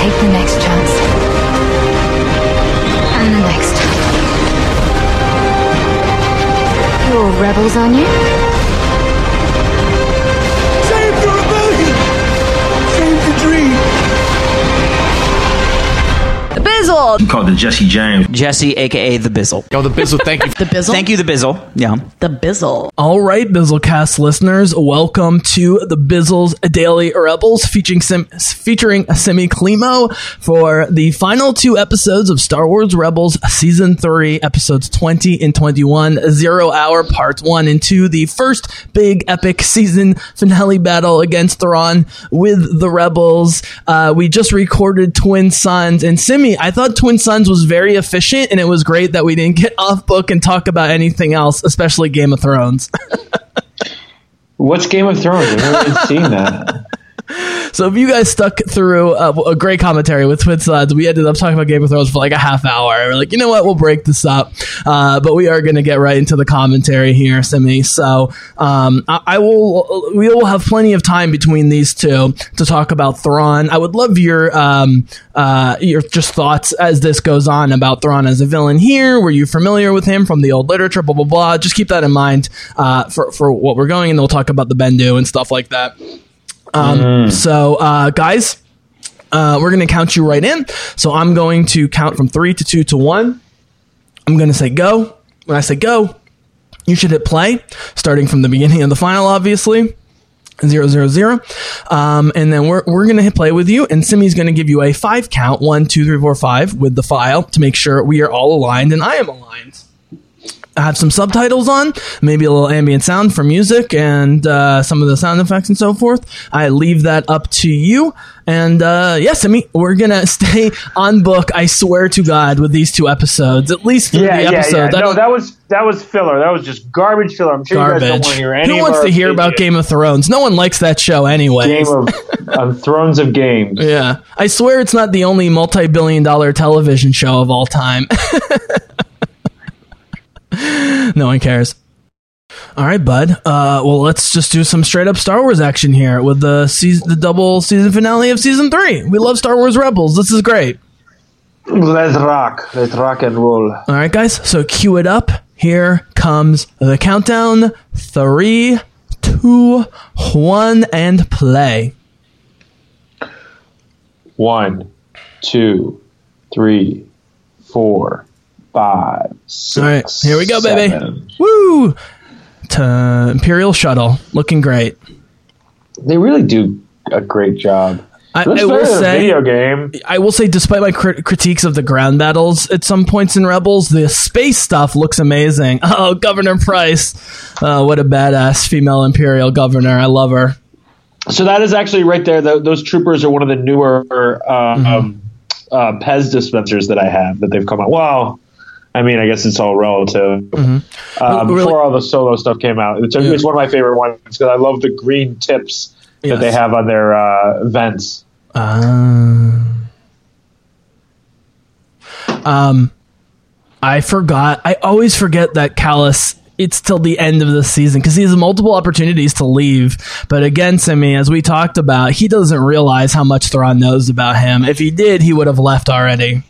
Take the next chance. And the next. You're rebels, aren't you? The Bizzle. Called the Jesse James. Jesse, aka the Bizzle. Oh, the Bizzle, thank you. The Bizzle. Thank you, the Bizzle. Yeah. The Bizzle. All right, Bizzlecast listeners, welcome to the Bizzle's Daily Rebels, featuring Sim- featuring Simi Klimo for the final two episodes of Star Wars Rebels Season 3, Episodes 20 and 21, Zero Hour Parts 1 and 2, the first big epic season finale battle against Thrawn with the Rebels. Uh, we just recorded Twin Suns, and Simi, I thought Twin Suns was very efficient, and it was great that we didn't get off book and talk about anything else, especially Game of Thrones. What's Game of Thrones? Never even seen that. So if you guys stuck through uh, a great commentary with Twin Suns, we ended up talking about Game of Thrones for like a half hour. We're like, you know what, we'll break this up, uh, but we are going to get right into the commentary here, Simi. So um, I, I will, we will have plenty of time between these two to talk about Thrawn. I would love your um, uh, your just thoughts as this goes on about Thrawn as a villain here. Were you familiar with him from the old literature? Blah blah blah. Just keep that in mind uh, for for what we're going, and we'll talk about the Bendu and stuff like that. Um, So, uh, guys, uh, we're going to count you right in. So I'm going to count from three to two to one. I'm going to say go. When I say go, you should hit play, starting from the beginning of the final, obviously. Zero zero zero, um, and then we're we're gonna hit play with you, and Simi's gonna give you a five count, one, two, three, four, five, with the file to make sure we are all aligned, and I am aligned. I have some subtitles on, maybe a little ambient sound for music and uh, some of the sound effects and so forth. I leave that up to you. And uh, yes, I mean, we're going to stay on book, I swear to God, with these two episodes, at least through Yeah, the yeah, episode. yeah. No, that was that was filler. That was just garbage filler. I'm sure you guys don't want to hear any. Who wants to hear about. Game of Thrones? No one likes that show anyway. Game of um, Thrones of Games? Yeah. I swear it's not the only multi billion dollar television show of all time. no one cares. All right, bud. Uh, well, let's just do some straight up Star Wars action here with the season, the double season finale of season three. We love Star Wars Rebels. This is great. Let's rock. Let's rock and roll. All right, guys. So cue it up. Here comes the countdown. Three, two, one, and play. One, two, three, four, five, six. All right, here we go, baby. seven. Woo! To Imperial Shuttle, looking great. They really do a great job. I, I will a say, video game. I will say, despite my crit- critiques of the ground battles at some points in Rebels, the space stuff looks amazing. Oh, Governor Pryce, uh, what a badass female Imperial governor! I love her. So that is actually right there. Tho- those troopers are one of the newer uh, Mm-hmm. um, uh, Pez dispensers that I have that they've come out. Well, I mean, I guess it's all relative. Mm-hmm. Well, before all the solo stuff came out, it's, it's one of my favorite ones because I love the green tips Yes. that they have on their uh, vents. Um, um, I forgot. I always forget that Kallus. It's till the end of the season because he has multiple opportunities to leave. But again, Simi, as we talked about, he doesn't realize how much Thrawn knows about him. If he did, he would have left already.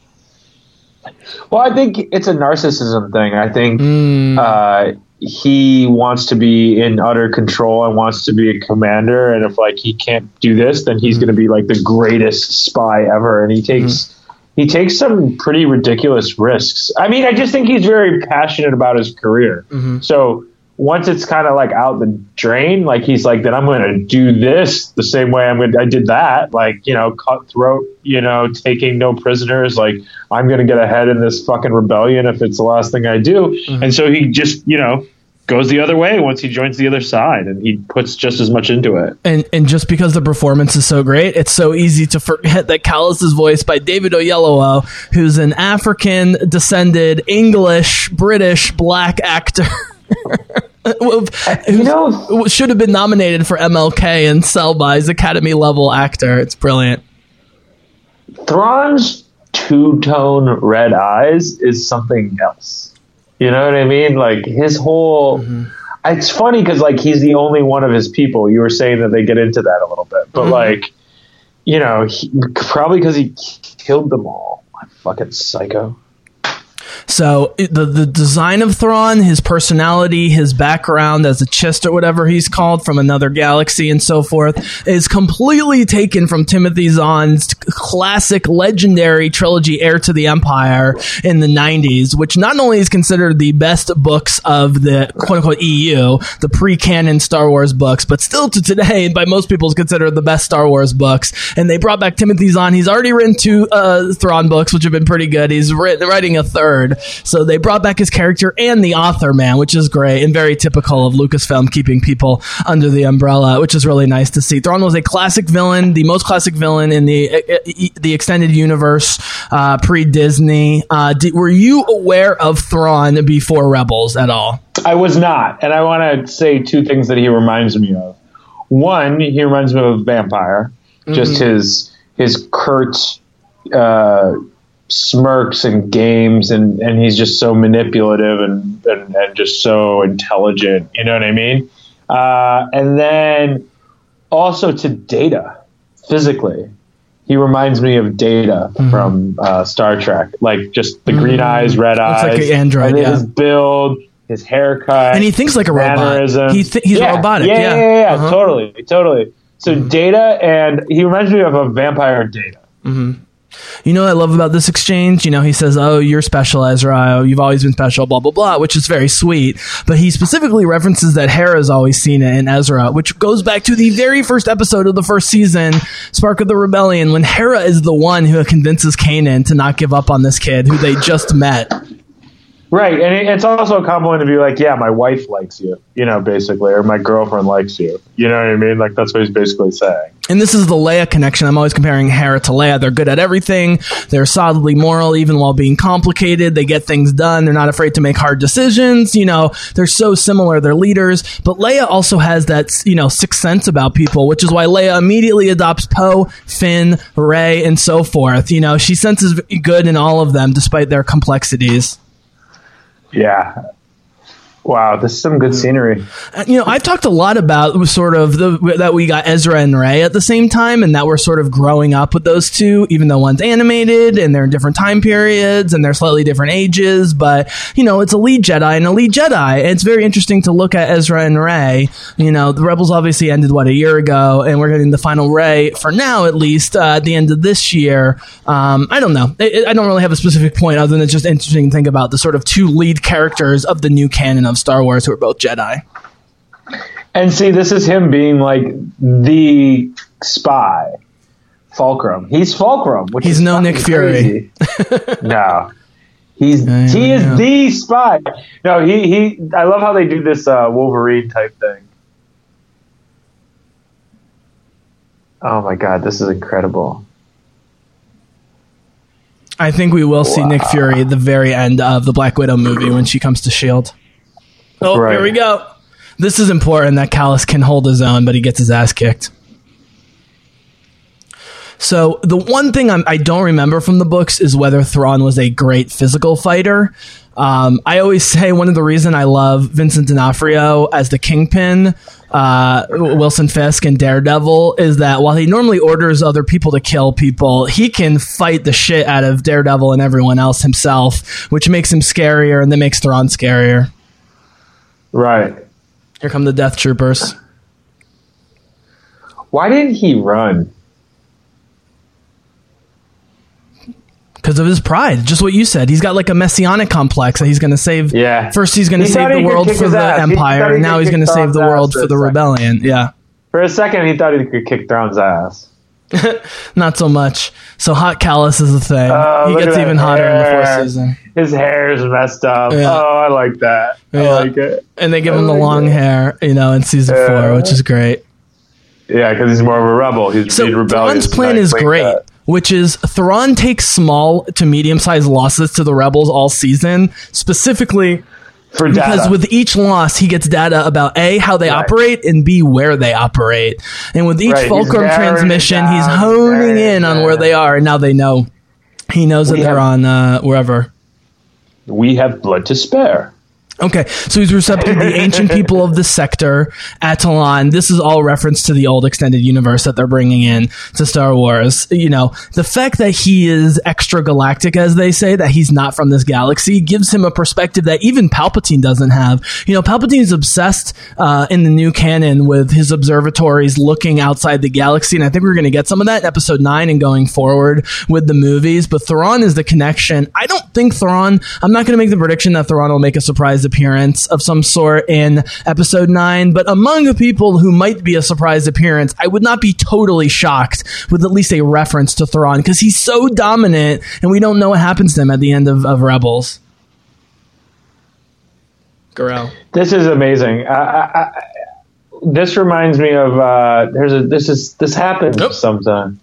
Well, I think it's a narcissism thing. I think Hmm. uh, he wants to be in utter control and wants to be a commander. And if like he can't do this, then Hmm. he's going to be like the greatest spy ever. And he takes he takes some pretty ridiculous risks. I mean, I just think he's very passionate about his career. Mm-hmm. So once it's kind of like out the drain, like he's like, then I'm going to do this the same way I'm going. I did that, like you know, cutthroat, you know, taking no prisoners. Like I'm going to get ahead in this fucking rebellion if it's the last thing I do. Mm-hmm. And so he just, you know, goes the other way once he joins the other side, and he puts just as much into it. And and just because the performance is so great, it's so easy to forget that Kallus is voiced by David Oyelowo, who's an African descended English British black actor. Uh, you know, should have been nominated for MLK and Selma. He's Academy level actor. It's brilliant. Thrawn's two tone red eyes is something else. You know what I mean? Like his whole. Mm-hmm. It's funny because like he's the only one of his people. You were saying that they get into that a little bit, but mm-hmm. like, you know, he, probably because he killed them all. My fucking psycho. So the the design of Thrawn, his personality, his background as a Chiss or whatever he's called from another galaxy and so forth, is completely taken from Timothy Zahn's classic, legendary trilogy, Heir to the Empire, in the '90s, which not only is considered the best books of the quote unquote EU, the pre-canon Star Wars books, but still to today, by most people, is considered the best Star Wars books. And they brought back Timothy Zahn. He's already written two uh, Thrawn books, which have been pretty good. He's writ- writing a third. So they brought back his character and the author, man, which is great and very typical of Lucasfilm keeping people under the umbrella, which is really nice to see. Thrawn was a classic villain, the most classic villain in the the extended universe uh, pre Disney. Uh, were you aware of Thrawn before Rebels at all? I was not, and I want to say two things that he reminds me of. One, he reminds me of a vampire, just his his curt uh, smirks and games, and and he's just so manipulative and and, and just so intelligent. You know what I mean? Uh, and then also to Data physically. He reminds me of Data from uh, Star Trek, like just the green eyes, red Looks eyes, like an android, and yeah. his build, his haircut, And he thinks like a robot. He th- he's yeah, robotic, Yeah, yeah. yeah, yeah, Uh-huh. Mm-hmm. totally, totally. So Data, and he reminds me of a vampire Data. You know what I love about this exchange? You know, he says, Oh, you're special, Ezra. Oh, you've always been special, blah, blah, blah, which is very sweet. But he specifically references that Hera's always seen it in Ezra, which goes back to the very first episode of the first season, Spark of the Rebellion, when Hera is the one who convinces Kanan to not give up on this kid who they just met. Right, and it's also a compliment to be like, yeah, my wife likes you, you know, basically, or my girlfriend likes you. You know what I mean? Like that's what he's basically saying. And this is the Leia connection. I'm always comparing Hera to Leia. They're good at everything. They're solidly moral, even while being complicated. They get things done. They're not afraid to make hard decisions. You know, they're so similar. They're leaders. But Leia also has that, you know, sixth sense about people, which is why Leia immediately adopts Poe, Finn, Rey, and so forth. You know, she senses good in all of them, despite their complexities. Yeah. Wow, this is some good scenery. Uh, you know, I've talked a lot about sort of the that we got Ezra and Rey at the same time, and that we're sort of growing up with those two, even though one's animated and they're in different time periods and they're slightly different ages. But you know, it's a lead Jedi and a lead Jedi. And it's very interesting to look at Ezra and Rey. You know, the Rebels obviously ended what a year ago, and we're getting the final Rey for now, at least uh, at the end of this year. Um, I don't know. I, I don't really have a specific point other than it's just interesting to think about the sort of two lead characters of the new canon of Star Wars who are both Jedi. And see, this is him being like the spy, Fulcrum. He's Fulcrum, which He's no Nick Fury. no, he's Yeah, he yeah, is the spy. No, he he. I love how they do this uh, Wolverine type thing. Oh my god, this is incredible. I think we will see Nick Fury at the very end of the Black Widow movie when she comes to Shield. Oh, Right. here we go. This is important that Kallus can hold his own, but he gets his ass kicked. So the one thing I'm, I don't remember from the books is whether Thrawn was a great physical fighter. Um, I always say one of the reason I love Vincent D'Onofrio as the Kingpin, uh, Wilson Fisk and Daredevil is that while he normally orders other people to kill people, he can fight the shit out of Daredevil and everyone else himself, which makes him scarier and then makes Thrawn scarier. Right. Here come the Death Troopers. Why didn't he run? Because of his pride, just what you said. He's got like a messianic complex that he's going to save. Yeah. First, he's going to save the world for the ass. Empire, he and now he's going to save the world for for the second. rebellion. Yeah. For a second, he thought he could kick Thrawn's ass. Not so much. So hot Kallus is a thing. Oh, he gets even hotter in the fourth season. His hair is messed up. Yeah. Oh, I like that. Yeah. I like it. And they give I him the long it. hair, you know, in season Yeah. four, which is great. Yeah, because he's more of a rebel. He's, So he's rebellious. Thrawn's plan is like great, that. which is Thrawn takes small to medium sized losses to the rebels all season, specifically for because with each loss he gets data about a how they Right. operate and b where they operate. And with each Right, Fulcrum it transmission, he's honing in on where they are, and now they know. He knows that We they're on uh, wherever. we have blood to spare. Okay, so he's receptive the ancient people of the sector, Atollon. This is all reference to the old extended universe that they're bringing in to Star Wars. You know, the fact that he is extra galactic, as they say, that he's not from this galaxy, gives him a perspective that even Palpatine doesn't have. You know, Palpatine's obsessed uh, in the new canon with his observatories looking outside the galaxy, and I think we're going to get some of that in Episode Nine and going forward with the movies. But Thrawn is the connection. I don't think Thrawn. I'm not going to make the prediction that Thrawn will make a surprise appearance of some sort in Episode Nine. But among the people who might be a surprise appearance, I would not be totally shocked with at least a reference to Thrawn because he's so dominant, and we don't know what happens to him at the end of, of Rebels. Garel. This is amazing. I, I, I, this reminds me of uh, there's a this is this happens Nope. sometime.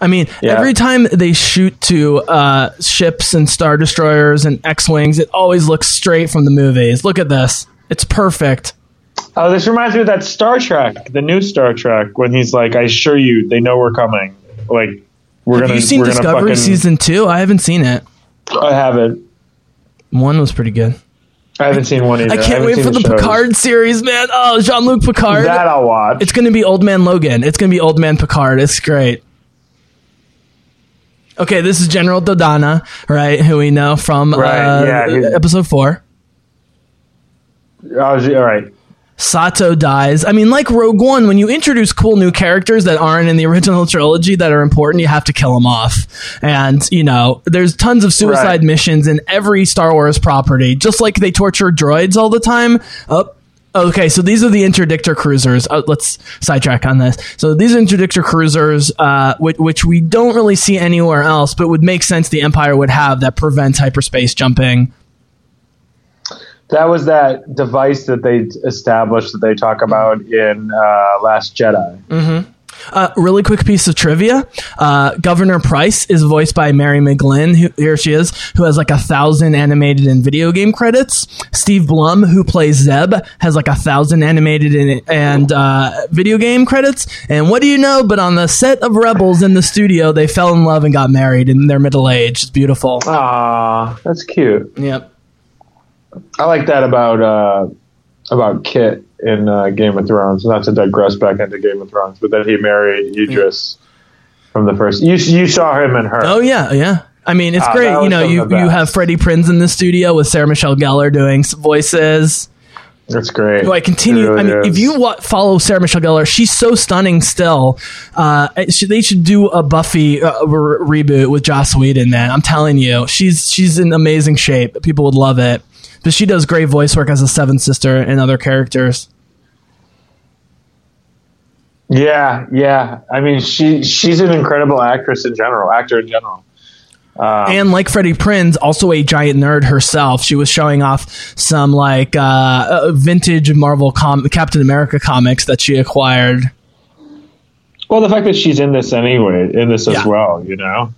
I mean, Yeah. every time they shoot to uh, ships and star destroyers and X-wings, it always looks straight from the movies. Look at this; it's perfect. Oh, this reminds me of that Star Trek, the new Star Trek, when he's like, "I assure you, they know we're coming." Like we're Have gonna. you seen we're Discovery fucking, season two? I haven't seen it. I haven't. One was pretty good. I haven't seen one either. I can't haven't wait for the shows. Picard series, man. Oh, Jean Luc Picard. That I'll watch. it's going to be Old Man Logan. It's going to be Old Man Picard. It's great. Okay, this is General Dodonna, right? Who we know from Right, uh, yeah, episode four. Oh, all right. Sato dies. I mean, like Rogue One, when you introduce cool new characters that aren't in the original trilogy that are important, you have to kill them off. And, you know, there's tons of suicide Right. missions in every Star Wars property, just like they torture droids all the time. Oh, okay, so these are the interdictor cruisers. Uh, let's sidetrack on this. So these interdictor cruisers, uh, which, which we don't really see anywhere else, but would make sense the Empire would have that prevents hyperspace jumping. That was that device that they established that they talk about in uh, Last Jedi. Uh, really quick piece of trivia: uh, Governor Pryce is voiced by Mary McGlynn. Who, here she is, who has like a thousand animated and video game credits. Steve Blum, who plays Zeb, has like a thousand animated and, and uh, video game credits. And what do you know? But on the set of Rebels in the studio, they fell in love and got married in their middle age. It's beautiful. Ah, that's cute. Yep. I like that about uh, about Kit in uh, Game of Thrones. Not to digress back into Game of Thrones, but that he married Idris from the first. You you saw him and her. Oh yeah, yeah. I mean, it's Ah, great. You know, you you have Freddie Prinze in the studio with Sarah Michelle Gellar doing voices. That's great. Do I continue? Really I mean, is. if you wa- follow Sarah Michelle Gellar, she's so stunning still. Uh, should, they should do a Buffy uh, re- reboot with Joss Whedon. Then I'm telling you, she's she's in amazing shape. People would love it. But she does great voice work as a Seven Sister and other characters. Yeah, yeah. I mean, she she's an incredible actress in general, actor in general. Um, and like Freddie Prinze, also a giant nerd herself. She was showing off some like uh, uh, vintage Marvel com- Captain America comics that she acquired. Well, the fact that she's in this anyway, in this as well, you know.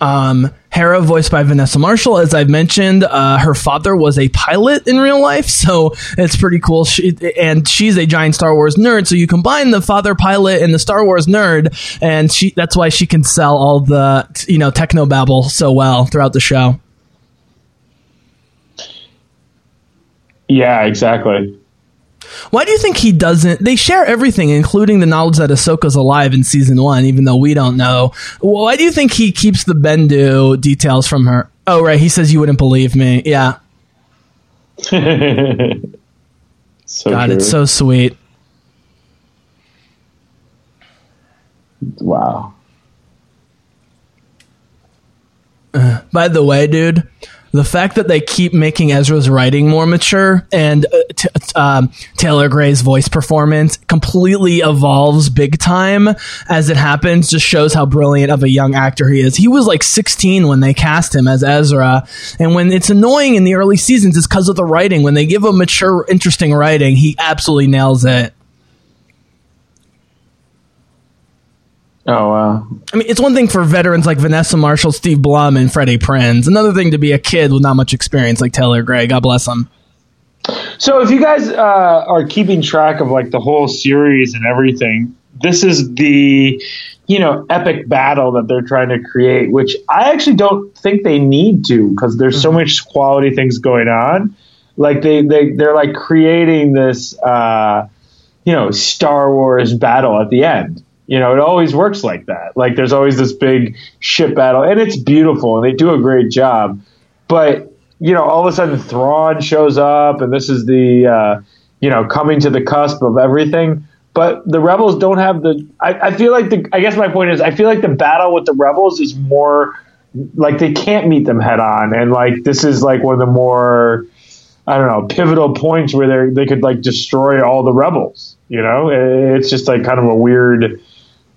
Um, Hera, voiced by Vanessa Marshall, as I've mentioned, uh, her father was a pilot in real life, so it's pretty cool. She, and she's a giant Star Wars nerd, so you combine the father pilot and the Star Wars nerd, and she that's why she can sell all the you know techno babble so well throughout the show. Yeah, exactly. Why do you think he doesn't? They share everything, including the knowledge that Ahsoka's alive in season one, even though we don't know. Why do you think he keeps the Bendu details from her? Oh, right. He says you wouldn't believe me. Yeah. so God, true. it's so sweet. wow. Uh, by the way, dude, the fact that they keep making Ezra's writing more mature and uh, t- um, Taylor Gray's voice performance completely evolves big time as it happens just shows how brilliant of a young actor he is. He was like 16 when they cast him as Ezra, and when it's annoying in the early seasons, it's because of the writing. When they give him mature, interesting writing, he absolutely nails it. Oh wow. I mean, it's one thing for veterans like Vanessa Marshall, Steve Blum, and Freddie Prinze. Another thing to be a kid with not much experience like Taylor Gray. God bless him. So if you guys uh, are keeping track of like the whole series and everything, this is the you know epic battle that they're trying to create, which I actually don't think they need to because there's so much quality things going on. Like they they they're like creating this uh, you know Star Wars battle at the end. You know, it always works like that. Like there's always this big ship battle, and it's beautiful, and they do a great job. But you know, all of a sudden Thrawn shows up, and this is the uh, you know coming to the cusp of everything. But the rebels don't have the. I, I feel like the. I guess my point is, I feel like the battle with the rebels is more like they can't meet them head on, and like this is like one of the more. I don't know, pivotal points where they they could like destroy all the rebels. You know, it's just like kind of a weird.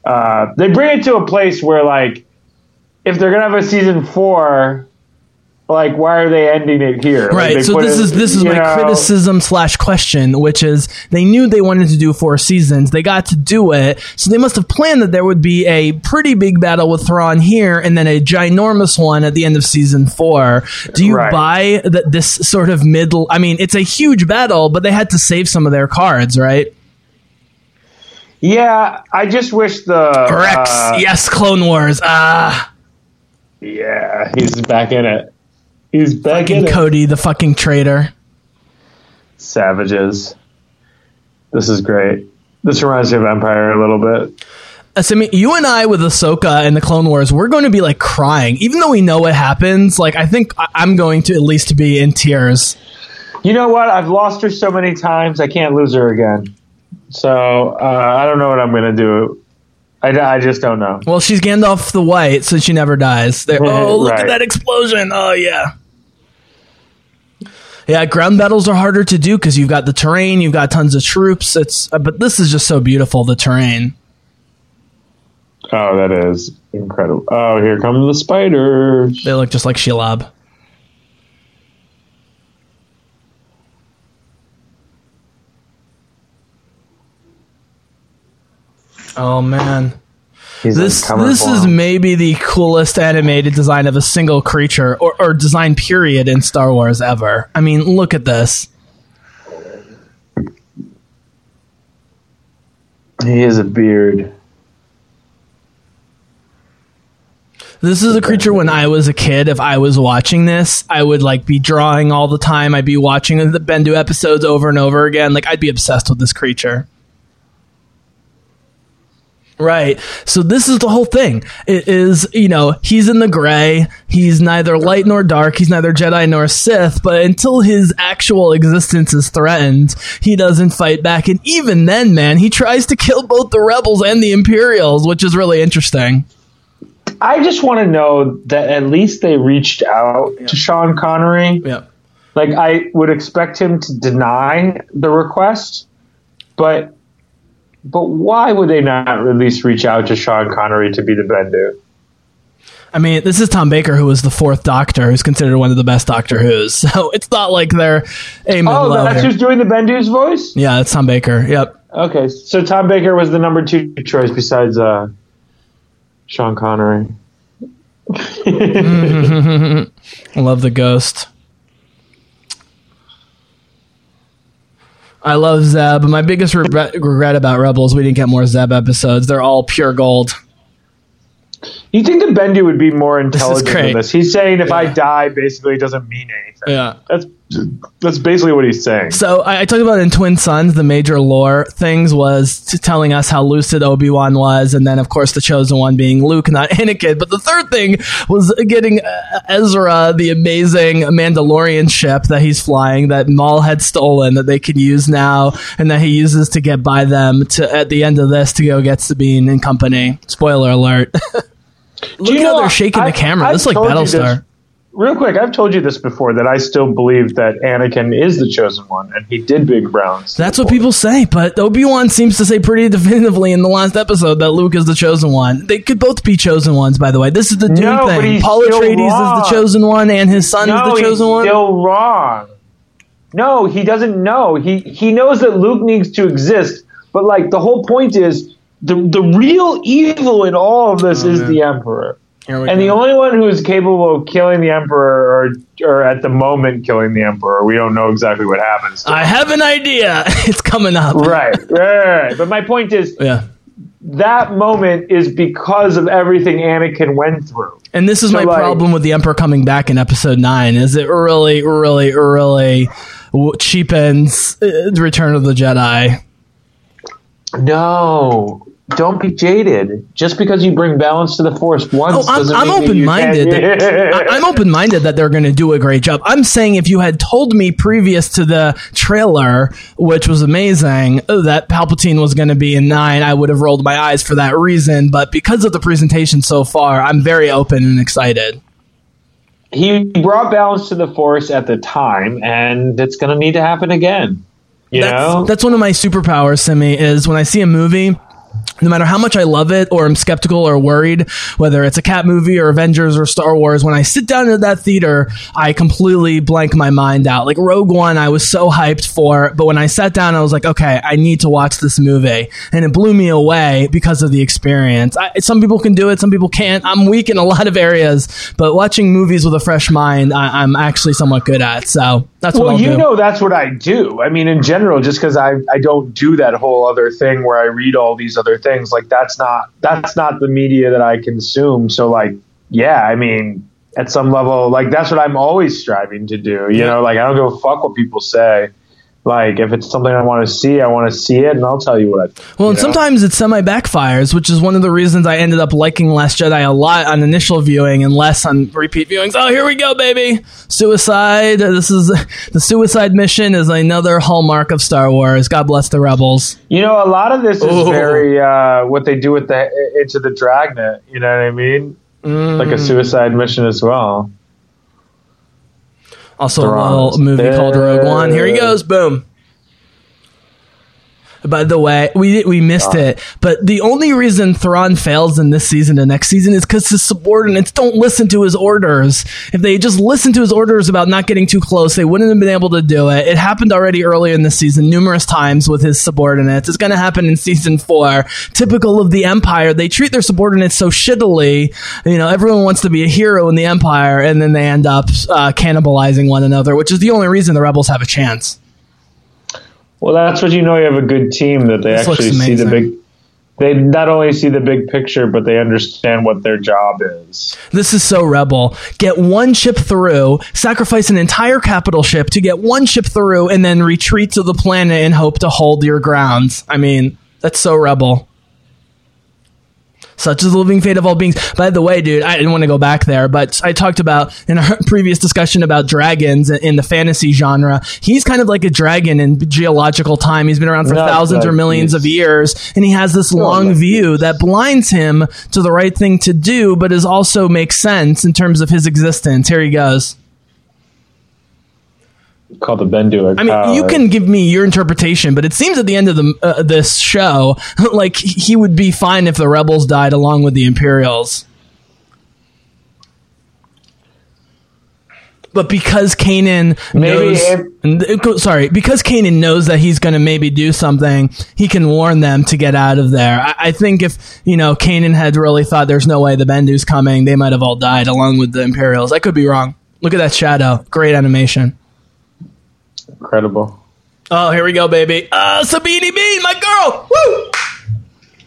Uh, they bring it to a place where like, if they're gonna have a season four, like why are they ending it here? Right. they So this it- is this is my know, criticism slash question, which is they knew they wanted to do four seasons. They got to do it, so they must have planned that there would be a pretty big battle with Thrawn here, and then a ginormous one at the end of season four. Do you Right. buy that this sort of middle? I mean, it's a huge battle, but they had to save some of their cards, right? Yeah, I just wish the Rex, uh, yes, Clone Wars. Ah, Yeah, he's back in it. He's back fucking in it. Cody, the fucking traitor. Savages. This is great. This reminds me of Empire a little bit. Assuming you and I with Ahsoka and the Clone Wars, we're going to be like crying, even though we know what happens. Like, I think I'm going to at least be in tears. You know what? I've lost her so many times. I can't lose her again. So uh, I don't know what I'm going to do. I, I just don't know. Well, she's Gandalf the White, so she never dies. There, oh, look at that explosion! Oh yeah, yeah. Ground battles are harder to do because you've got the terrain, you've got tons of troops. It's uh, but this is just so beautiful. The terrain. Oh, that is incredible. Oh, here come the spiders. They look just like Shelob. Oh man. He's This this is maybe the coolest animated design of a single creature or, or design period in Star Wars ever. I mean, look at this. He has a beard. This is a creature when I was a kid. If I was watching this, I would like be drawing all the time. I'd be watching the Bendu episodes over and over again. Like I'd be obsessed with this creature. Right. So this is the whole thing. It is, you know, he's in the gray. He's neither light nor dark. He's neither Jedi nor Sith, but until his actual existence is threatened, he doesn't fight back. And even then, man, he tries to kill both the rebels and the Imperials, which is really interesting. I just want to know that at least they reached out to Sean Connery. Yeah. Like I would expect him to deny the request, but but why would they not at least reach out to Sean Connery to be the Bendu? I mean, this is Tom Baker, who was the fourth Doctor, who's considered one of the best Doctor Who's. So it's not like they're aiming Oh, that's who's doing the Bendu's voice. Yeah, it's Tom Baker. Yep. Okay, so Tom Baker was the number two choice besides uh, Sean Connery. I love the ghost. I love Zeb. My biggest regret, regret about Rebels, we didn't get more Zeb episodes. They're all pure gold. You think the Bendu would be more intelligent great. than this? He's saying if I die, basically, it doesn't mean anything. Yeah. That's that's basically what he's saying. So I, I talked about in Twin Suns, the major lore things was telling us how lucid Obi Wan was, and then of course the chosen one being Luke, not Anakin. But the third thing was getting uh, Ezra the amazing Mandalorian ship that he's flying that Maul had stolen that they can use now, and that he uses to get by them to at the end of this to go get Sabine and company. Spoiler alert. Look you know, they're shaking I- the camera. This is like told you this- Battlestar. real quick, I've told you this before that I still believe that Anakin is the chosen one, and he did big Browns. That's what people say, but Obi Wan seems to say pretty definitively in the last episode that Luke is the chosen one. They could both be chosen ones, by the way. This is the Dune No, but thing. he's Paul still Atreides is the chosen one, and his son no, is the chosen one. still wrong. No, he doesn't know. He he knows that Luke needs to exist, but like the whole point is the the real evil in all of this is the Emperor. Here we And the only one who is capable of killing the Emperor, or, or at the moment killing the Emperor, we don't know exactly what happens. To I him. have an idea. It's coming up. right, right, right. But my point is, Yeah. that moment is because of everything Anakin went through. And this is So, my like- problem with the Emperor coming back in episode 9 is it really really really cheapens uh, Return of the Jedi. No, don't be jaded. Just because you bring balance to the Force once Oh, I'm, doesn't I'm mean that open minded. can't- I'm open minded that they're going to do a great job. I'm saying if you had told me previous to the trailer, which was amazing, uh, that Palpatine was going to be in nine, I would have rolled my eyes for that reason. But because of the presentation so far, I'm very open and excited. he brought balance to the Force at the time, and it's going to need to happen again. You that's, know, that's one of my superpowers, Simi, is when I see a movie. No matter how much I love it or I'm skeptical or worried, whether it's a cat movie or Avengers or Star Wars, when I sit down in that theater, I completely blank my mind out. Like Rogue One, I was so hyped for, but when I sat down, I was like, okay, I need to watch this movie. And it blew me away because of the experience. I, some people can do it, some people can't. I'm weak in a lot of areas, but watching movies with a fresh mind, I, I'm actually somewhat good at. So that's what well, you do. know that's what I do. I mean, in general, just because I I don't do that whole other thing where I read all these other things, like that's not that's not the media that I consume. So, like, yeah, I mean, at some level, like that's what I'm always striving to do. You know, like I don't give a fuck what people say. Like, if it's something I want to see, I want to see it, and I'll tell you what I. Think, Well, you and know? sometimes it semi backfires, which is one of the reasons I ended up liking Last Jedi a lot on initial viewing and less on repeat viewings. Oh, here we go, baby! Suicide. This is the suicide mission is another hallmark of Star Wars. God bless the rebels. You know, a lot of this is very uh, what they do with the into the dragnet. You know what I mean? Like Mm. a suicide mission as well. Also, a little movie called Rogue One. Here he goes. Boom. By the way, we we missed it, but the only reason Thrawn fails in this season and next season is because his subordinates don't listen to his orders. If they just listened to his orders about not getting too close, they wouldn't have been able to do it. It happened already earlier in the season, numerous times with his subordinates. It's going to happen in season four. Typical of the Empire, they treat their subordinates so shittily. You know, everyone wants to be a hero in the Empire, and then they end up uh, cannibalizing one another, which is the only reason the rebels have a chance. Well, that's what you know. You have a good team that they This actually see the big. They not only see the big picture, but they understand what their job is. This is so rebel. Get one ship through, sacrifice an entire capital ship to get one ship through, and then retreat to the planet and hope to hold your grounds. I mean, that's so rebel. Such is the living fate of all beings. By the way, dude, I didn't want to go back there, but I talked about in our previous discussion about dragons in the fantasy genre. He's kind of like a dragon in geological time. He's been around for Not thousands or millions he's- of years, and he has this oh, long like view that blinds him to the right thing to do, but is also makes sense in terms of his existence. Here he goes. Called the Bendu. I mean, you can give me your interpretation, but it seems at the end of the uh, this show, like he would be fine if the rebels died along with the Imperials. But because Kanan Maybe knows, if- sorry, because Kanan knows that he's going to maybe do something, he can warn them to get out of there. I, I think if you know Kanan had really thought there's no way the Bendu's coming, they might have all died along with the Imperials. I could be wrong. Look at that shadow, great animation. Incredible. Oh, here we go, baby. Uh, Sabini Bean, my girl. Woo!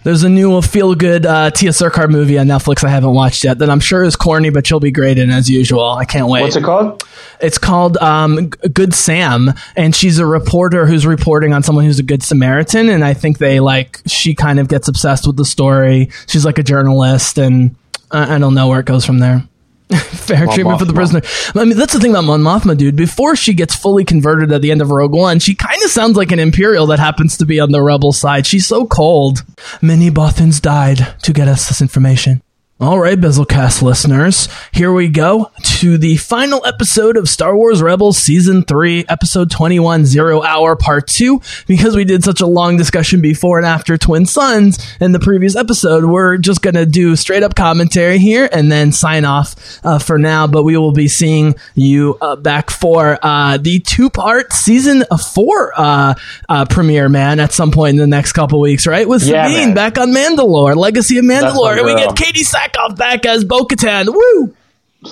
There's a new feel good uh, Tiya movie on Netflix I haven't watched yet that I'm sure is corny, but she'll be great in as usual. I can't wait. What's it called? It's called um, Good Sam, and she's a reporter who's reporting on someone who's a good Samaritan. And I think they like she kind of gets obsessed with the story. She's like a journalist, and I, I don't know where it goes from there. Fair Mon treatment for the prisoner. I mean, that's the thing about Mon Mothma, dude. Before she gets fully converted at the end of Rogue One, she kind of sounds like an Imperial that happens to be on the Rebel side. She's so cold. Many Bothans died to get us this information. All right, Bizzlecast listeners, here we go to the final episode of Star Wars Rebels Season 3, Episode 21, Zero Hour Part 2. Because we did such a long discussion before and after Twin Suns in the previous episode, we're just going to do straight up commentary here and then sign off uh, for now. But we will be seeing you uh, back for uh, the two part Season 4 uh, uh, premiere, man, at some point in the next couple weeks, right? With Yeah, Sabine man. back on Mandalore, Legacy of Mandalore. And we get Katee Sackhoff back as Bo Katan. Woo!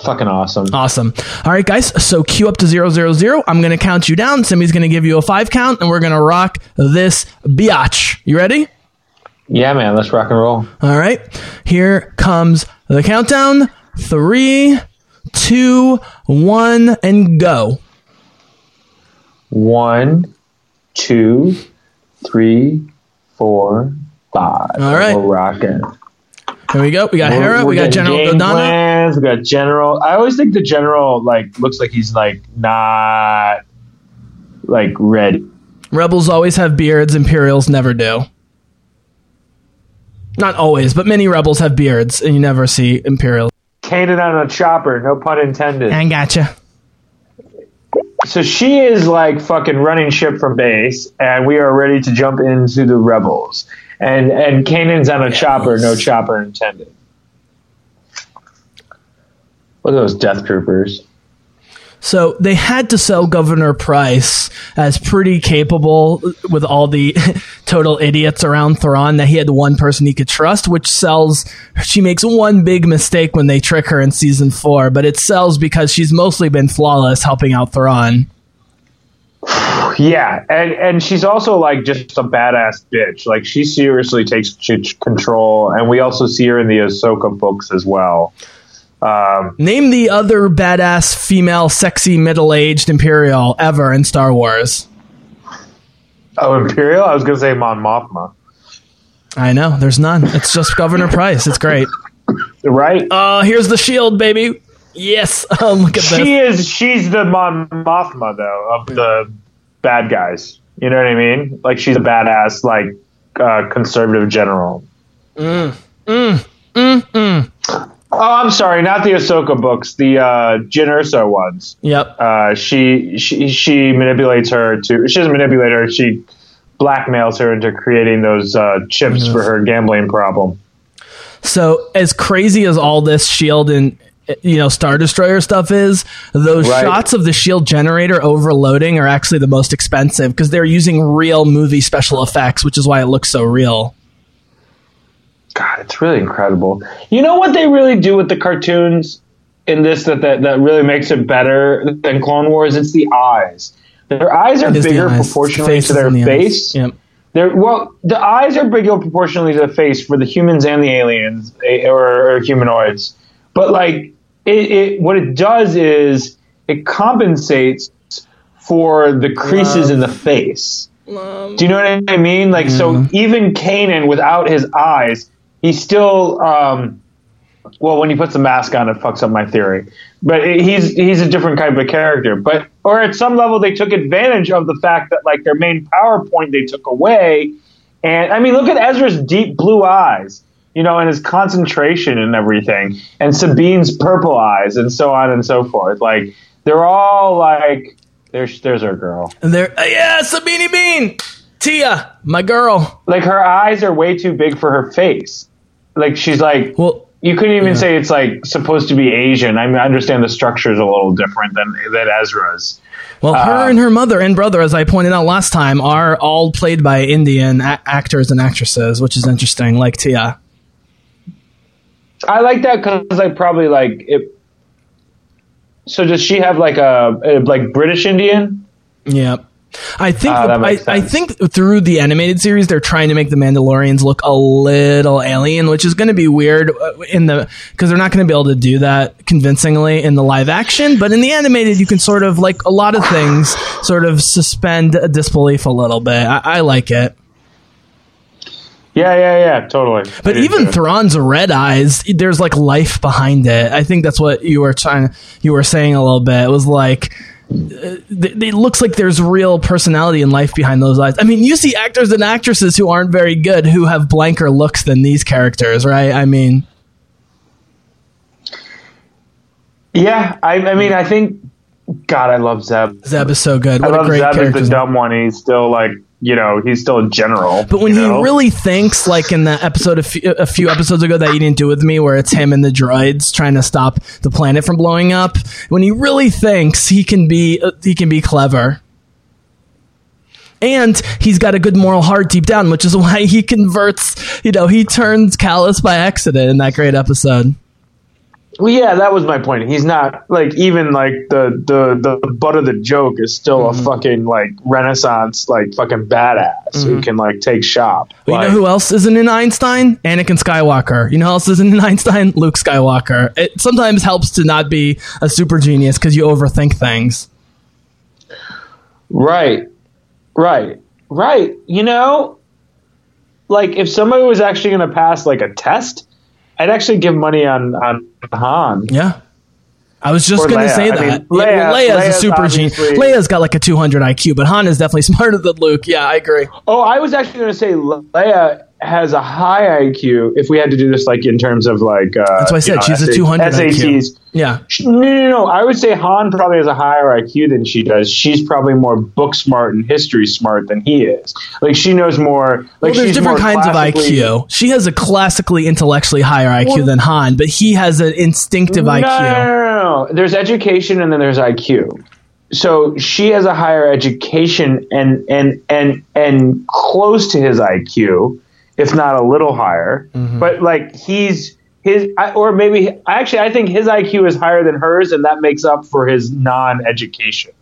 Fucking awesome. Awesome. All right, guys. So cue up to zero zero zero. I'm going to count you down. Simi's going to give you a five count, and we're going to rock this biatch. You ready? Yeah, man. Let's rock and roll. All right. Here comes the countdown. Three, two, one, and go. One, two, three, four, five. All right. We're rocking. Here we go. We got Hera. we're got General Dodonna. plans, We got General. I always think the General like looks like he's like not like ready. Rebels always have beards. Imperials never do. Not always, but many rebels have beards, and you never see Imperials. Kanan on a chopper. No pun intended. I gotcha. So she is like fucking running ship from base, and we are ready to jump into the rebels. And and Kanan's on a chopper, no chopper intended. What are those death troopers? So they had to sell Governor Pryce as pretty capable with all the total idiots around Thrawn that he had the one person he could trust, which sells. She makes one big mistake when they trick her in season four, but it sells because she's mostly been flawless helping out Thrawn. Yeah, and and she's also like just a badass bitch. Like she seriously takes control, and we also see her in the Ahsoka books as well. Um, Name the other badass female, sexy, middle aged Imperial ever in Star Wars. oh, Imperial. I was gonna say Mon Mothma. I know, there's none. It's just Governor Pryce. It's great. Right? Uh, here's the shield, baby. Yes. Oh, look at this. she is. She's the Mon Mothma though of the bad guys. You know what I mean? Like she's a badass, like uh, conservative general. Oh, I'm sorry, not the Ahsoka books, the uh, Jin ones. Yep. Uh, she, she she manipulates her to. She doesn't manipulate her. She blackmails her into creating those uh, chips for her gambling problem. So as crazy as all this shield and you know Star Destroyer stuff is, those Right. shots of the shield generator overloading are actually the most expensive because they're using real movie special effects, which is why it looks so real. God, it's really incredible. You know what they really do with the cartoons in this that that, that really makes it better than Clone Wars? It's the eyes. Their eyes are bigger eyes. proportionally Faces to their the face. Yep. They're, well, the eyes are bigger proportionally to the face for the humans and the aliens eh, or, or humanoids. But like, it, it what it does is it compensates for the creases in the face. Do you know what I mean? Like, so even Kanan without his eyes, he still. Um, well, when he puts the mask on, it fucks up my theory. But it, he's he's a different kind of a character. But or at some level, they took advantage of the fact that like their main PowerPoint they took away, and I mean, look at Ezra's deep blue eyes, you know, and his concentration and everything, and Sabine's purple eyes, and so on and so forth. Like they're all like, there's there's our girl. And they're uh, yeah, Sabini Bean, Tiya, my girl. Like her eyes are way too big for her face. Like she's like Well, You couldn't even say it's like supposed to be Asian. I mean, I understand the structure is a little different than than Ezra's. well, Uh, her and her mother and brother, as I pointed out last time, are all played by Indian a- actors and actresses, which is interesting. Like Tiya. I like that because I probably like it. So does she have like a, a like British Indian? Yeah. I think Ah, I, I think through the animated series they're trying to make the Mandalorians look a little alien, which is going to be weird uh, in the because they're not going to be able to do that convincingly in the live action. But in the animated, you can sort of like a lot of things, sort of suspend disbelief a little bit. I, I like it. Yeah, yeah, yeah, totally. But even too. Thrawn's red eyes, there's like life behind it. I think that's what you were trying, you were saying a little bit. It was like, uh, it, looks like there's real personality and life behind those eyes. I mean, you see actors and actresses who aren't very good who have blanker looks than these characters, right? I mean, Yeah, I, I mean, I think. God, I love Zeb. Zeb is so good. I What a love great Zeb as character. the dumb one. He's still like, you know, he's still a general. But when you he really thinks, like in the episode a few, a few episodes ago that you didn't do with me, where it's him and the droids trying to stop the planet from blowing up, when he really thinks, he can be uh, he can be clever. And he's got a good moral heart deep down, which is why he converts. You know, he turns Kallus by accident in that great episode. Well, yeah, that was my point. He's not like even like the the the butt of the joke is still Mm-hmm. a fucking like Renaissance like fucking badass who can like take shop. But you know who else isn't in Einstein? Anakin Skywalker. You know who else isn't in Einstein? Luke Skywalker. It sometimes helps to not be a super genius because you overthink things. Right, right, right. You know, like if somebody was actually going to pass like a test, I'd actually give money on on Han. Yeah. I was just going to say I that. mean, Yeah, well, Leia, Leia's, Leia's, a super genius. Leia's got like a 200 IQ, but Han is definitely smarter than Luke. Yeah, I agree. Oh, I was actually going to say Leia has a high IQ. If we had to do this like in terms of like uh, That's why I said she's a 200 IQ. SATs. Yeah. No, no, no. I would say Han probably has a higher IQ than she does. She's probably more book smart and history smart than he is. Like she knows more. Like Well, there's different kinds of IQ. She has a classically intellectually higher IQ Well- than Han, but he has an instinctive No, IQ. no, no, no, no. There's education and then there's IQ. So she has a higher education and and and and close to his IQ, if not a little higher. Mm-hmm. But like he's his, or maybe actually, I think his IQ is higher than hers, and that makes up for his non-education.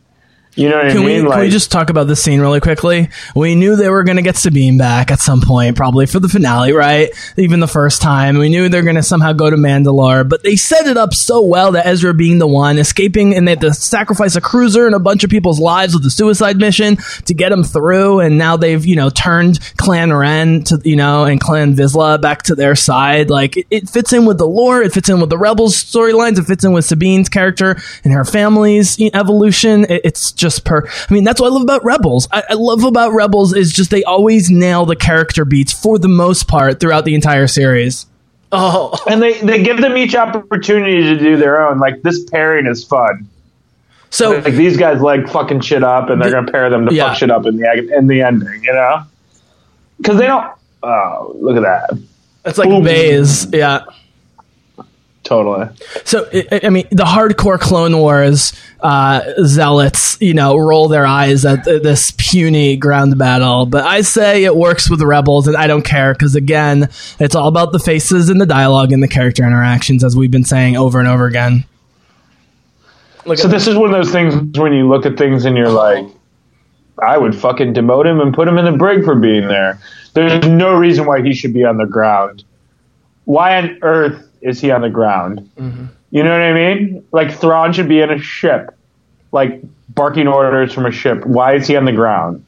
You know what Can I we, mean? can we just talk about this scene really quickly? We knew they were going to get Sabine back at some point, probably for the finale, right? Even the first time. We knew they're going to somehow go to Mandalore, but they set it up so well that Ezra being the one escaping and they had to sacrifice a cruiser and a bunch of people's lives with the suicide mission to get him through. And now they've, you know, turned Clan Wren to, you know, and Clan Vizsla back to their side. Like it, it fits in with the lore. It fits in with the Rebels storylines. It fits in with Sabine's character and her family's evolution. It- it's just per. I mean, that's what I love about Rebels. I, I love about Rebels is just they always nail the character beats for the most part throughout the entire series. Oh, and they they give them each opportunity to do their own. Like this pairing is fun. so Like these guys like fucking shit up, and they're gonna pair them to Yeah. fuck shit up in the in the ending. You know, because they don't. Oh, look at that! it's like Boom. Baze, yeah. Totally. So I- I mean, the hardcore Clone Wars uh, zealots, you know, roll their eyes at th- this puny ground battle, but I say it works with the rebels, and I don't care because again, it's all about the faces and the dialogue and the character interactions, as we've been saying over and over again. Look So at this is one of those things when you look at things and you're like, I would fucking demote him and put him in the brig for being there. There's no reason why he should be on the ground. Why on earth is he on the ground? Mm-hmm. You know what I mean? Like Thrawn should be in a ship, like barking orders from a ship. Why is he on the ground?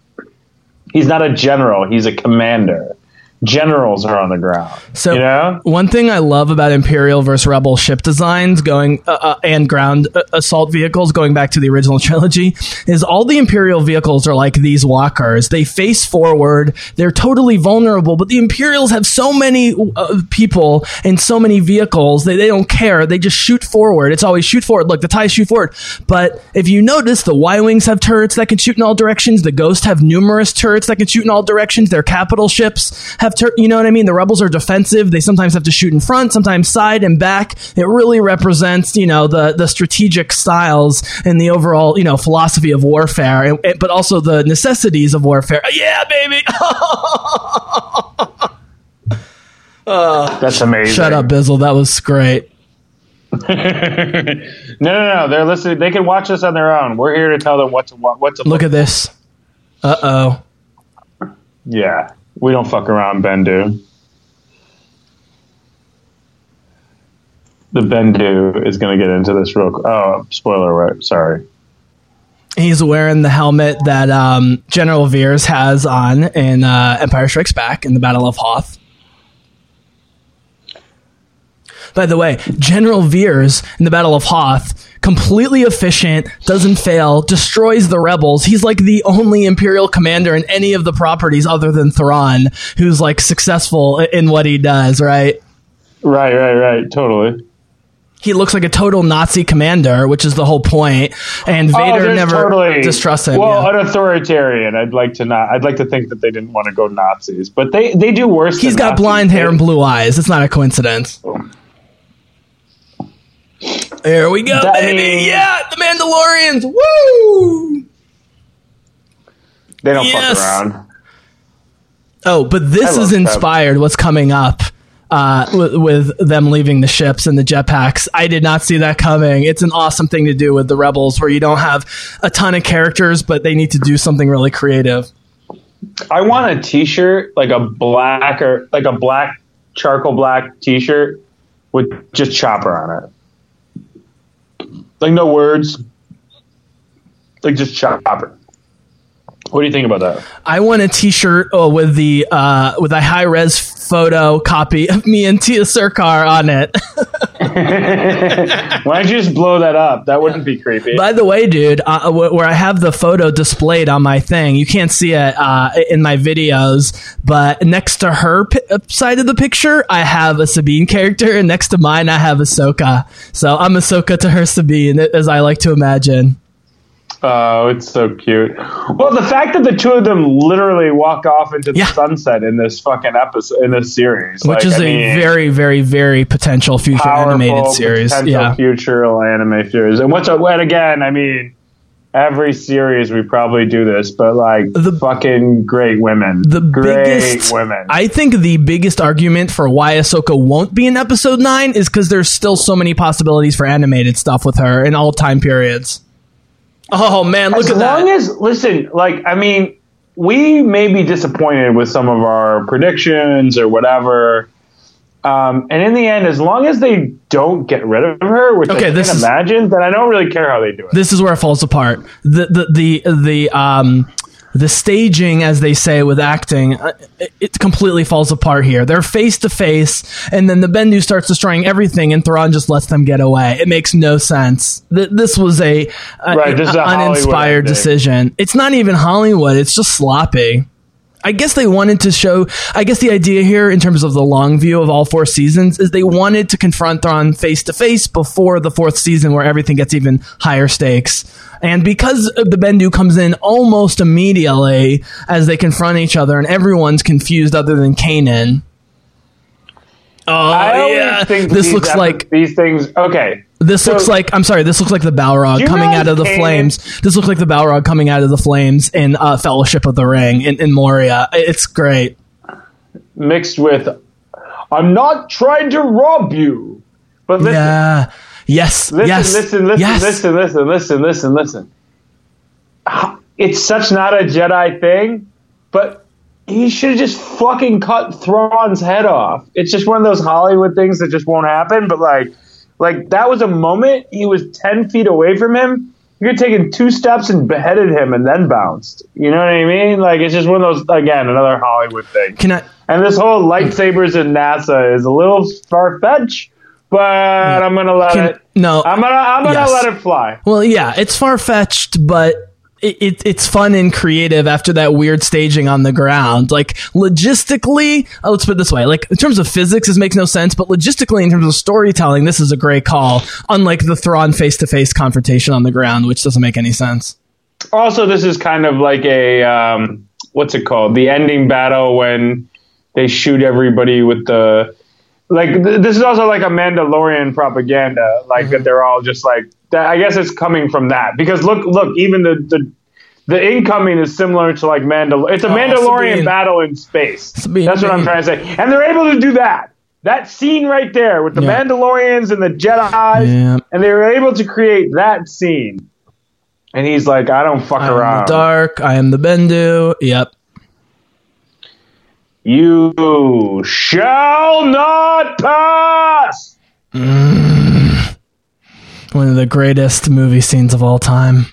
He's not a general. He's a commander. Generals are on the ground. So you know, one thing I love about Imperial versus Rebel ship designs going uh, uh, and ground uh, assault vehicles going back to the original trilogy is all the Imperial vehicles are like these walkers. They face forward. They're totally vulnerable, but the Imperials have so many uh, people and so many vehicles. They, they don't care. They just shoot forward. It's always shoot forward. Look, the TIE shoot forward. But if you notice, the Y-Wings have turrets that can shoot in all directions. The Ghost have numerous turrets that can shoot in all directions. Their capital ships have tur- you know what I mean? The rebels are defensive. They sometimes have to shoot in front, sometimes side and back. It really represents, you know, the the strategic styles and the overall, you know, philosophy of warfare, and, and- but also the necessities of warfare. Yeah, baby. that's amazing. Shut up, Bizzle. That was great. No, no, no. They're listening. They can watch us on their own. We're here to tell them what to wa- what to Look at this. Uh oh. Yeah, we don't fuck around, Bendu. The Bendu is going to get into this real. Oh, spoiler! Right? Sorry. He's wearing the helmet that um, General Veers has on in uh, Empire Strikes Back in the Battle of Hoth. By the way, General Veers in the Battle of Hoth, completely efficient, doesn't fail, destroys the rebels. He's like the only Imperial commander in any of the properties other than Thrawn who's like successful in what he does, right? Right, right, right. Totally. he looks like a total Nazi commander, which is the whole point. And Oh, Vader there's never totally, distrusts him. Well, yeah. an authoritarian. I'd like to not. I'd like to think that they didn't want to go Nazis, but they they do worse. He's got Nazis. blind hair and blue eyes. It's not a coincidence. Oh. There we go, That baby. means- yeah, the Mandalorians. Woo! They don't Yes. fuck around. Oh, but this is inspired. What's coming up uh, with, with them leaving the ships and the jetpacks? I did not see that coming. It's an awesome thing to do with the rebels, where you don't have a ton of characters, but they need to do something really creative. I want a T-shirt like a black or like a black charcoal black T-shirt with just Chopper on it. Like no words. Like just chop Chopper. What do you think about that? I want a T-shirt oh, with the uh, with a high res photo copy of me and Tiya Sircar on it. Why don't you just blow that up? That wouldn't be creepy. By the way, dude, uh, wh- where I have the photo displayed on my thing, you can't see it uh, in my videos, but next to her pi- uh, side of the picture, I have a Sabine character, and next to mine, I have Ahsoka. So I'm Ahsoka to her Sabine, as I like to imagine. Oh, it's so cute. Well, the fact that the two of them literally walk off into the Yeah. sunset in this fucking episode in this series, Which like, is I a mean, very, very, very potential future powerful animated series. potential Yeah. future anime series. And what's and again, I mean, every series we probably do this, but like The- fucking great women, the great biggest women. I think the biggest argument for why Ahsoka won't be in episode 9 is because there's still so many possibilities for animated stuff with her in all time periods. Oh man, look as at long that. as listen, like I mean, we may be disappointed with some of our predictions or whatever. Um, and in the end, as long as they don't get rid of her, which Okay, I this can't is- imagine, then I don't really care how they do it. this is where it falls apart. The the the the um the staging, as they say with acting, uh, it, completely falls apart here. They're face to face, and then the Bendu starts destroying everything, and Thrawn just lets them get away. It makes no sense. Th- this was a, a, Right, this is a uninspired decision. It's not even Hollywood. It's just sloppy. I guess they wanted to show. I guess the idea here, in terms of the long view of all four seasons, is they wanted to confront Thrawn face to face before the fourth season, where everything gets even higher stakes. And because the Bendu comes in almost immediately as they confront each other, and everyone's confused other than Kanan. Oh I yeah, think this looks like these things. Okay, this So- looks like I'm sorry. This looks like the Balrog coming out of the Kanan- flames. This looks like the Balrog coming out of the flames in uh, Fellowship of the Ring in, in Moria. It's great. mixed with, I'm not trying to rob you, but listen, yeah. Yes. Listen, yes. listen, listen, yes. listen, listen, listen, listen, listen. It's such not a Jedi thing, but he should have just fucking cut Thrawn's head off. It's just one of those Hollywood things that just won't happen. But like, like that was a moment. He was ten feet away from him. You could have taken two steps and beheaded him and then bounced. You know what I mean? Like it's just one of those again another Hollywood thing. Can I? And this whole lightsabers in NASA is a little far fetched, but I'm gonna let Can, it. no. I'm gonna I'm gonna Yes. let it fly. Well, yeah, it's far fetched, but it, it, it's fun and creative after that weird staging on the ground. Like logistically, uh, let's put it this way: like in terms of physics, this makes no sense, but logistically, in terms of storytelling, this is a great call. Unlike the Thrawn face-to-face confrontation on the ground, which doesn't make any sense. Also, this is kind of like a um, what's it called? The ending battle when they shoot everybody with the like. Th- this is also like a Mandalorian propaganda, like Mm-hmm. that they're all just like. That, I guess it's coming from that because look, look, even the the. The incoming is similar to like Mandal. It's a Oh, Mandalorian Sabine. battle in space. Sabine, That's what I'm trying to say. And they're able to do that. That scene right there with the Yeah. Mandalorians and the Jedi's, Yeah. and they were able to create that scene. And he's like, I don't fuck I around. dark. I am the Bendu. Yep. You shall not pass. Mm. One of the greatest movie scenes of all time.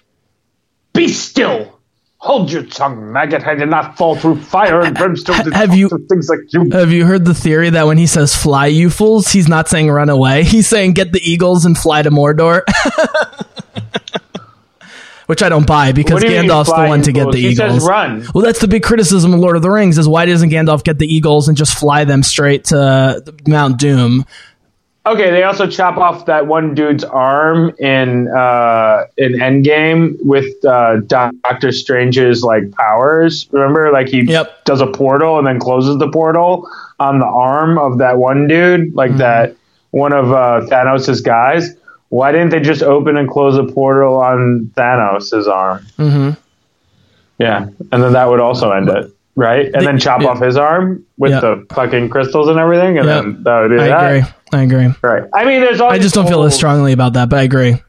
Be still. Hold your tongue, maggot. I did not fall through fire and brimstone. to have you- things like you? Have you heard the theory that when he says "fly, you fools," he's not saying "run away"? He's saying "get the eagles and fly to Mordor." Which I don't buy because do Gandalf's the one to get the He eagles. says run. Well, that's the big criticism of Lord of the Rings is why doesn't Gandalf get the eagles and just fly them straight to Mount Doom? Okay, they also chop off that one dude's arm in uh, in Endgame with uh, Doctor Strange's like powers. Remember, like he Yep. does a portal and then closes the portal on the arm of that one dude, like that one of uh, Thanos' guys. Why didn't they just open and close a portal on Thanos' arm? Mm-hmm. Yeah, and then that would also end it, right? And The- then chop yeah. off his arm with Yeah. the fucking crystals and everything, and Yep. then that would do I that. agree. I agree. Right. I mean, there's all I just don't feel as strongly about that, but I agree.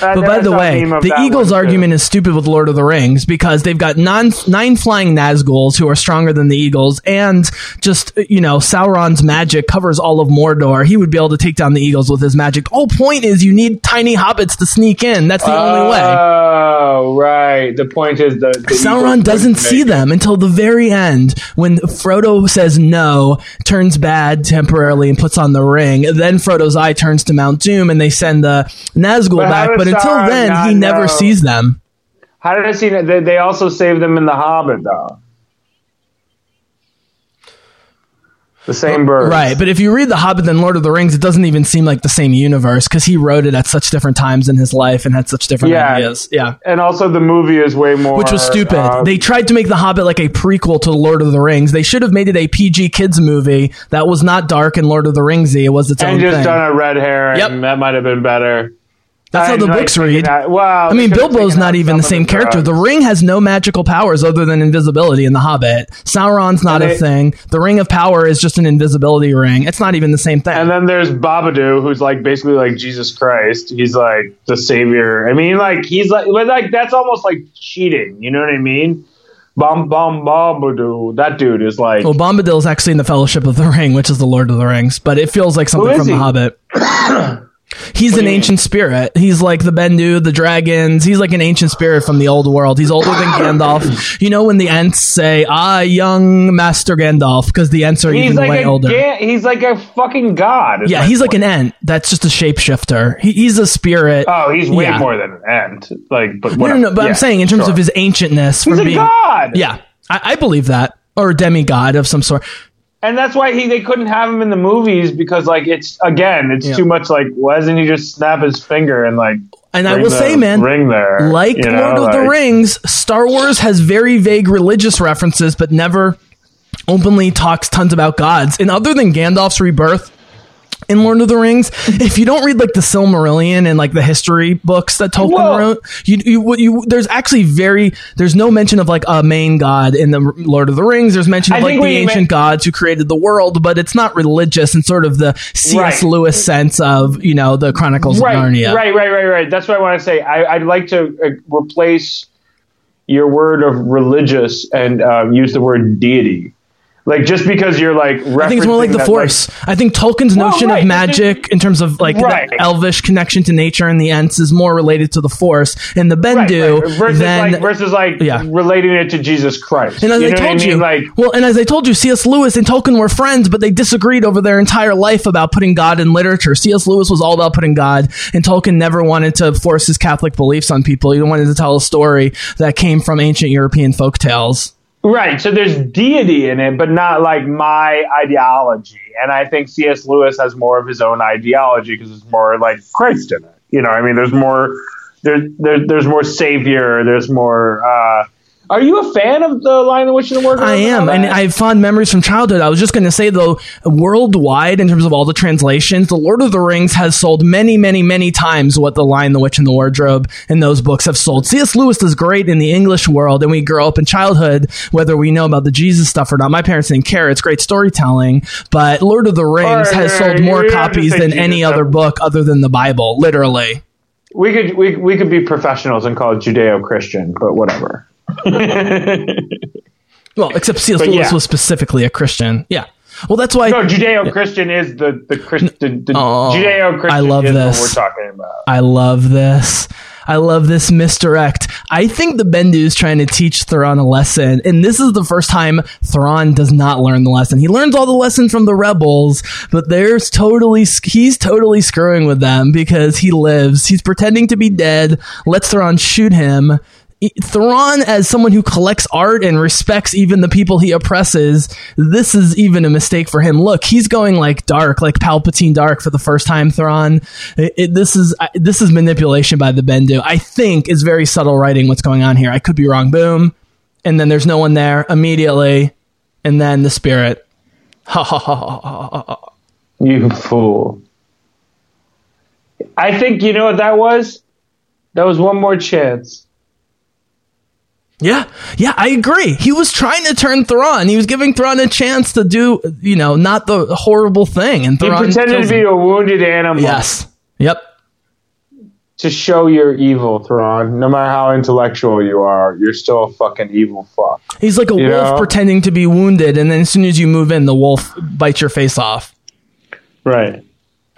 Uh, but by the way, the Eagles' argument is stupid with Lord of the Rings because they've got non, nine flying Nazguls who are stronger than the Eagles, and just you know Sauron's magic covers all of Mordor. He would be able to take down the Eagles with his magic. The whole point is you need tiny hobbits to sneak in. That's the only way. Oh, right. The point is the, the Sauron Eagles doesn't see them until the very end when Frodo says no, turns bad temporarily and puts on the ring. Then Frodo's eye turns to Mount Doom and they send the Nazgul But back. But until then, he never know? sees them. How did I see that? They, they also saved them in The Hobbit, though. The same bird. Right, but if you read The Hobbit and Lord of the Rings, it doesn't even seem like the same universe because he wrote it at such different times in his life and had such different Yeah. ideas. Yeah. And also, the movie is way more. Which was stupid. um, they tried to make The Hobbit like a prequel to Lord of the Rings. They should have made it a PG kids movie that was not dark and Lord of the Ringsy. It was its and own just thing. done a red hair, Yep. and that might have been better. That's how the books read. I mean, Bilbo's not even the same character. drugs. The ring has no magical powers other than invisibility in The Hobbit. Sauron's not And a thing. The Ring of Power is just an invisibility ring. It's not even the same thing. And then there's Babadoo, who's like basically like Jesus Christ. He's like the savior. I mean, like he's like, but like that's almost like cheating. You know what I mean? Bum bum Babadoo. That dude is like. well, Bombadil's actually in the Fellowship of the Ring, which is the Lord of the Rings, but it feels like something is from The? Hobbit. He's an ancient spirit. He's like the Bendu, the dragons. He's like an ancient spirit from the old world. He's older than Gandalf. You know when the Ents say, "Ah, young Master Gandalf," because the Ents are he's even like way a older. ga- he's like a fucking god. yeah, he's like an Ent. That's just a shapeshifter. He, he's a spirit. Oh, he's way Yeah. more than an ant. Like, but no, whatever. no, no. But Yeah, I'm saying in terms sure. of his ancientness, he's from a being, god. yeah, I, I believe that, or a demigod of some sort. And that's why he they couldn't have him in the movies because like it's again it's Yeah. too much. Like, why doesn't he just snap his finger and like? And I will the say, man, ring there, like you know, Lord of the Rings, Star Wars has very vague religious references, but never openly talks tons about gods. And other than Gandalf's rebirth in Lord of the Rings, if you don't read like the Silmarillion and like the history books that Tolkien Whoa. wrote, you, you, you there's actually very there's no mention of like a main god in the Lord of the Rings. There's mention I of like the ancient meant- gods who created the world, but it's not religious in sort of the C.S. Right. Lewis sense of you know the Chronicles right, of Narnia. Right, right, right, right. That's what I want to say. I, I'd like to uh, replace your word of religious and um, use the word deity. Like just because you're like, I think it's more like the that, Force. I think Tolkien's Well, notion right, of but there's- magic in terms of like Right. the elvish connection to nature and the Ents is more related to the Force, and the Bendu right. Versus than like versus like Yeah. relating it to Jesus Christ. And as you I told I mean? you, like well, and as I told you, C.S. Lewis and Tolkien were friends, but they disagreed over their entire life about putting God in literature. C.S. Lewis was all about putting God, and Tolkien never wanted to force his Catholic beliefs on people. He wanted to tell a story that came from ancient European folk tales. Right. So there's deity in it, but not like my ideology. And I think C.S. Lewis has more of his own ideology because it's more like Christ in it. You know, I mean, there's more, there, there, there's more savior. There's more. Uh, are you a fan of the Lion, the Witch, and the Wardrobe? I am, and? I have fond memories from childhood. I was just going to say, though, worldwide, in terms of all the translations, The Lord of the Rings has sold many, many, many times what The Lion, the Witch, and the Wardrobe and those books have sold. C.S. Lewis is great in the English world, and we grow up in childhood, whether we know about the Jesus stuff or not. My parents didn't care. It's great storytelling, but Lord of the Rings Or- has sold more don't have to copies than Jesus any stuff. other book other than the Bible, literally. we could we, we could be professionals and call it Judeo-Christian, but whatever. Well, except C.S. But Lewis yeah. was specifically a Christian. Yeah. Well, that's why. No, Judeo-Christian is the the, Christ, the, Oh, Judeo-Christian I love is this. what we're talking about. I love this. I love this misdirect. I think the Bendu is trying to teach Thrawn a lesson, and this is the first time Thrawn does not learn the lesson. He learns all the lessons from the rebels, but there's totally he's totally screwing with them because he lives. He's pretending to be dead. Lets Thrawn shoot him. Thrawn, as someone who collects art and respects even the people he oppresses, this is even a mistake for him. Look, he's going like dark, like Palpatine dark for the first time. Thrawn, it, it, this is this is manipulation by the Bendu. I think is very subtle writing. What's going on here? I could be wrong. Boom, and then there's no one there immediately, and then the spirit. Ha ha ha ha ha. ha. You fool. I think you know what that was? That was one more chance. Yeah, yeah, I agree. He was trying to turn Thrawn. He was giving Thrawn a chance to do, you know, not the horrible thing. And He pretended to be him. a wounded animal yes, yep. to show you're evil, Thrawn. No matter how intellectual you are, you're still a fucking evil fuck. He's like a You wolf know? pretending to be wounded, and then as soon as you move in, the wolf bites your face off. Right.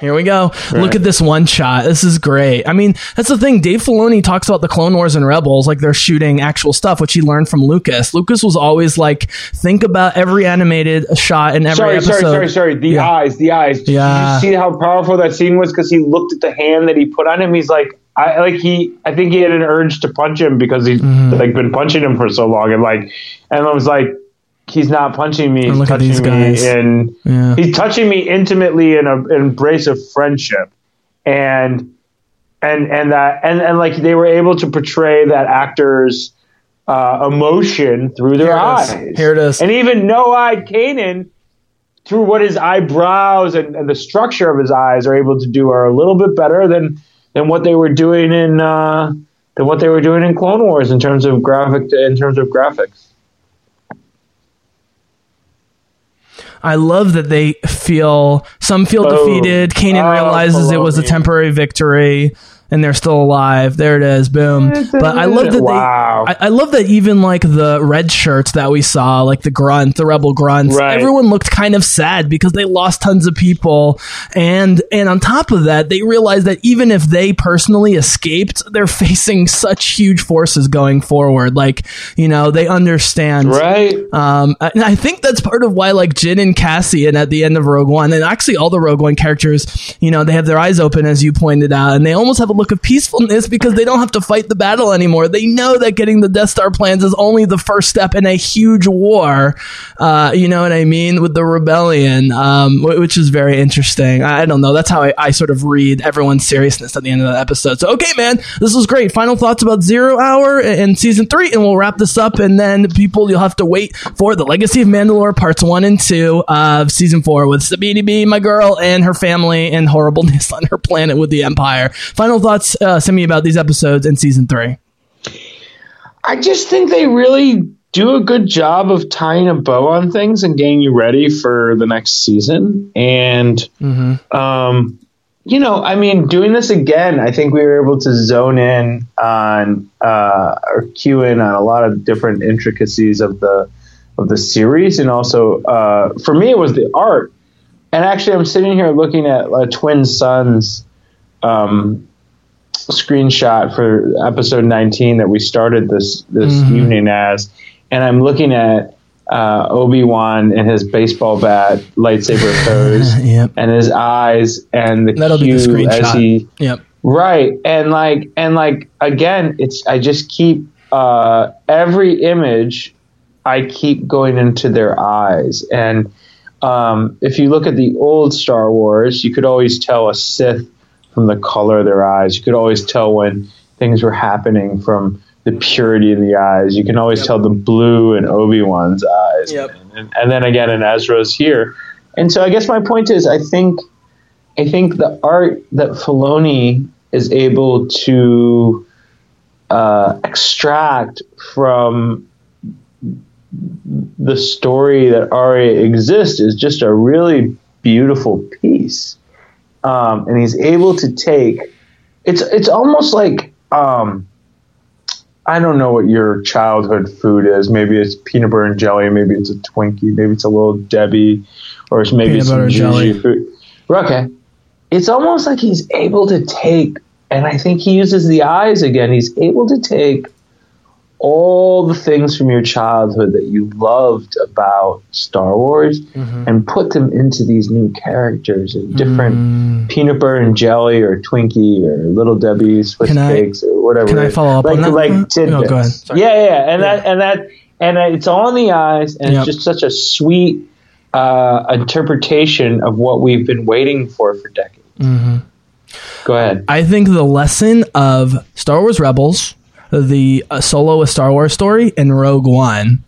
Here we go. Look at this one shot. This is great. I mean, that's the thing. Dave Filoni talks about the Clone Wars and Rebels like they're shooting actual stuff, which he learned from Lucas. Lucas was always like, think about every animated shot in every Sorry, episode. sorry, sorry, sorry. The Yeah. eyes, the eyes. Yeah. Did you see how powerful that scene was? Because he looked at the hand that he put on him. He's like, I like he. I think he had an urge to punch him because he's Mm-hmm. like been punching him for so long, and like, and I was like, he's not punching me. He's touching me in. Yeah. He's touching me intimately in an embrace of friendship, and and and that and and like they were able to portray that actor's uh, emotion through their Here eyes. Here it is. And even no-eyed Kanan, through what his eyebrows and, and the structure of his eyes are able to do, are a little bit better than than what they were doing in uh, than what they were doing in Clone Wars in terms of graphic in terms of graphics. I love that they feel some feel Boom. defeated. Kanan Oh, realizes it was a temporary victory, and they're still alive. There it is, boom. But I love that Wow. they. I, I love that even like the red shirts that we saw, like the grunt, the rebel grunts, Right. everyone looked kind of sad because they lost tons of people, and and on top of that, they realized that even if they personally escaped, they're facing such huge forces going forward. Like you know, they understand Right? um, and I think that's part of why, like Jyn and Cassian at the end of Rogue One, and actually all the Rogue One characters, you know, they have their eyes open, as you pointed out, and they almost have a look of peacefulness because they don't have to fight the battle anymore. They know that getting the Death Star plans is only the first step in a huge war. Uh, you know what I mean with the rebellion, um, which is very interesting. I, don't know. That's how I, I sort of read everyone's seriousness at the end of the episode. So, okay, man, this was great. Final thoughts about Zero Hour and season three, and we'll wrap this up. And then people, you'll have to wait for the Legacy of Mandalore parts one and two of season four with Sabini B, my girl, and her family, and horribleness on her planet with the Empire. Final thoughts, uh, send me about these episodes in season three. I just think they really do a good job of tying a bow on things and getting you ready for the next season. And, um, you know, I mean, doing this again, I think we were able to zone in on uh, or cue in on a lot of different intricacies of the of the series, and also uh, for me, it was the art. And actually, I'm sitting here looking at uh, Twin Suns um, screenshot for episode 19 that we started this this evening as, and I'm looking at uh, Obi Wan and his baseball bat, lightsaber pose, Yep. and his eyes, and the That'll cue the as he Yep. right, and like and like again, it's I just keep uh, every image, I keep going into their eyes, and um, if you look at the old Star Wars, you could always tell a Sith from the color of their eyes. You could always tell when things were happening from the purity of the eyes. You can always tell the blue in Obi Wan's eyes. Yep. And, and then again in Ezra's here. And so I guess my point is I think I think the art that Filoni is able to uh, extract from the story that already exists is just a really beautiful piece. Um, and he's able to take it's it's almost like um, I don't know what your childhood food is. Maybe it's peanut butter and jelly. Maybe it's a Twinkie. Maybe it's a little Debbie, or it's maybe Peanut some jelly. food. Okay, it's almost like he's able to take, and I think he uses the eyes again. He's able to take all the things from your childhood that you loved about Star Wars Mm-hmm. and put them into these new characters and different Mm. peanut butter and jelly or Twinkie or Little Debbie Swiss Can I- cakes or whatever. can I follow up like, on that? Like tidbits. go ahead. Sorry. Yeah, yeah, yeah. and that and that and it's all in the eyes, and Yep. it's just such a sweet uh, interpretation of what we've been waiting for for decades. Mm-hmm. Go ahead. I think the lesson of Star Wars Rebels, the uh, solo a Star Wars story, and Rogue One,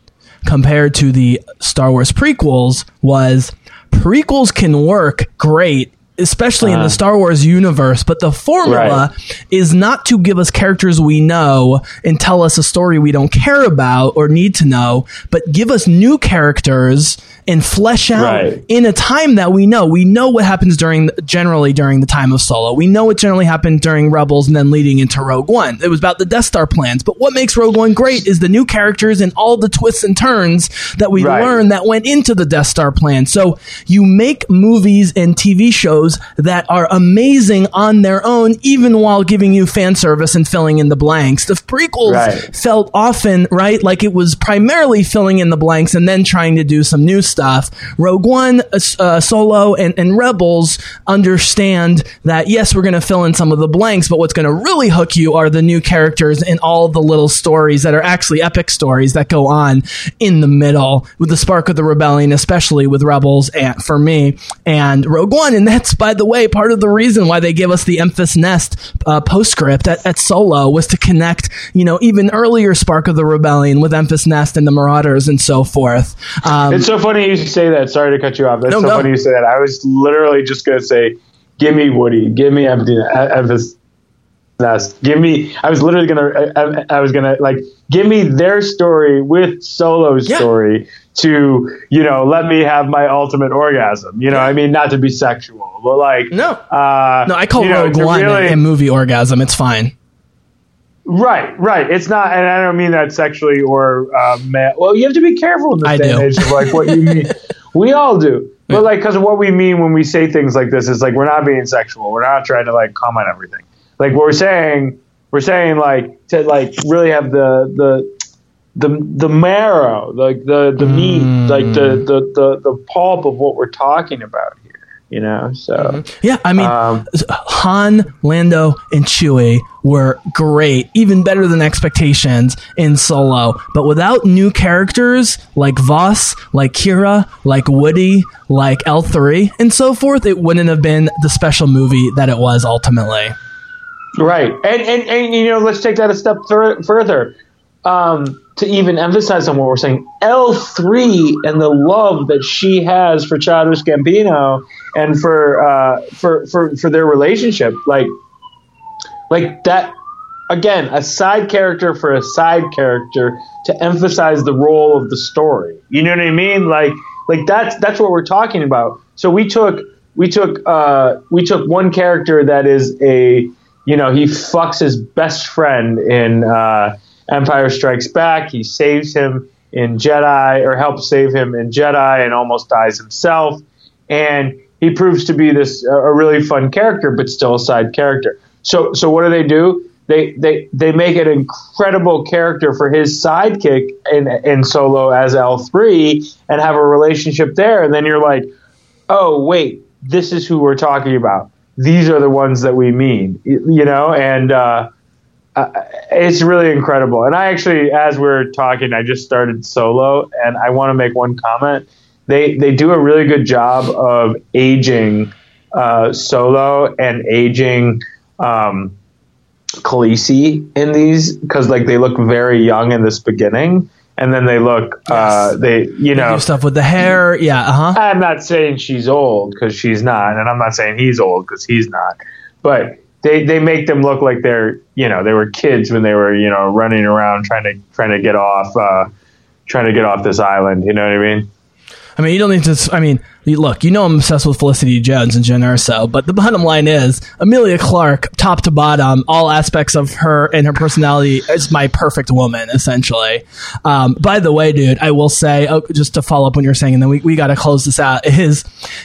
compared to the Star Wars prequels, was prequels can work great. Especially in the Star Wars universe, but the formula Right. is not to give us characters we know and tell us a story we don't care about or need to know, but give us new characters and flesh out Right. in a time that we know. We know what happens during generally during the time of Solo. We know what generally happened during Rebels and then leading into Rogue One. It was about the Death Star plans. But what makes Rogue One great is the new characters and all the twists and turns that we Right. learn that went into the Death Star plan. So you make movies and TV shows that are amazing on their own, even while giving you fan service and filling in the blanks. The prequels Right. felt often right like it was primarily filling in the blanks and then trying to do some new stuff. Rogue One, uh, uh, Solo, and, and Rebels understand that yes, we're going to fill in some of the blanks, but what's going to really hook you are the new characters and all the little stories that are actually epic stories that go on in the middle with the spark of the rebellion, especially with Rebels and for me and Rogue One. And that's by the way part of the reason why they give us the Enfys Nest uh, postscript at, at Solo was to connect, you know, even earlier spark of the rebellion with Enfys Nest and the Marauders and so forth. Um, It's so funny you say that. Sorry to cut you off. That's No, so no. funny you say that. I was literally just going to say, "Give me Woody. Give me empty Emphasis. Give me." I was literally going to. I, I was going to like give me their story with Solo's Yeah. story to you know let me have my ultimate orgasm. You know, I mean, not to be sexual, but like No. uh, no, I call you know, One really- a movie orgasm. It's fine. Right, right. It's not, and I don't mean that sexually or uh, ma- well. You have to be careful in this I day and age of like what you mean. we all do, but like because of what we mean when we say things like this is like we're not being sexual. We're not trying to like comment everything. Like what we're saying, we're saying like to like really have the the the the marrow, like the the meat, like the, the the the pulp of what we're talking about. You know, so Yeah, I mean, Um, Han, Lando, and Chewie were great, even better than expectations in Solo. But without new characters like Vos, like Qi'ra, like Woody, like L3, and so forth, it wouldn't have been the special movie that it was ultimately. Right, and and, and you know, let's take that a step fur- further um, to even emphasize on what we're saying. L three and the love that she has for Childish Gambino and for uh, for for for their relationship, like like that. Again, a side character for a side character to emphasize the role of the story. You know what I mean? Like like that's that's what we're talking about. So we took we took uh, we took one character that is a you know he fucks his best friend in uh, Empire Strikes Back. He saves him in Jedi or helps save him in Jedi and almost dies himself. And he proves to be this a really fun character, but still a side character. So so what do they do? They they they make an incredible character for his sidekick in in Solo as L three and have a relationship there, and then you're like, oh wait, this is who we're talking about. These are the ones that we mean, you know, and uh, uh, it's really incredible. And I actually, as we're talking, I just started Solo, and I want to make one comment. They they do a really good job of aging uh, Solo and aging. Um, Khaleesi in these because like they look very young in this beginning, and then they look uh, Yes. they you know Do stuff with the hair. Yeah, uh huh. I'm not saying she's old because she's not, and I'm not saying he's old because he's not. But they, they make them look like they're you know they were kids when they were you know running around trying to trying to get off uh, trying to get off this island. You know what I mean? I mean, you don't need to. I mean, look, you know I'm obsessed with Felicity Jones and Jyn Erso, but the bottom line is Emilia Clarke, top to bottom, all aspects of her and her personality is my perfect woman, essentially. Um, by the way, dude, I will say, oh, just to follow up what you're saying, and then we, we got to close this out, is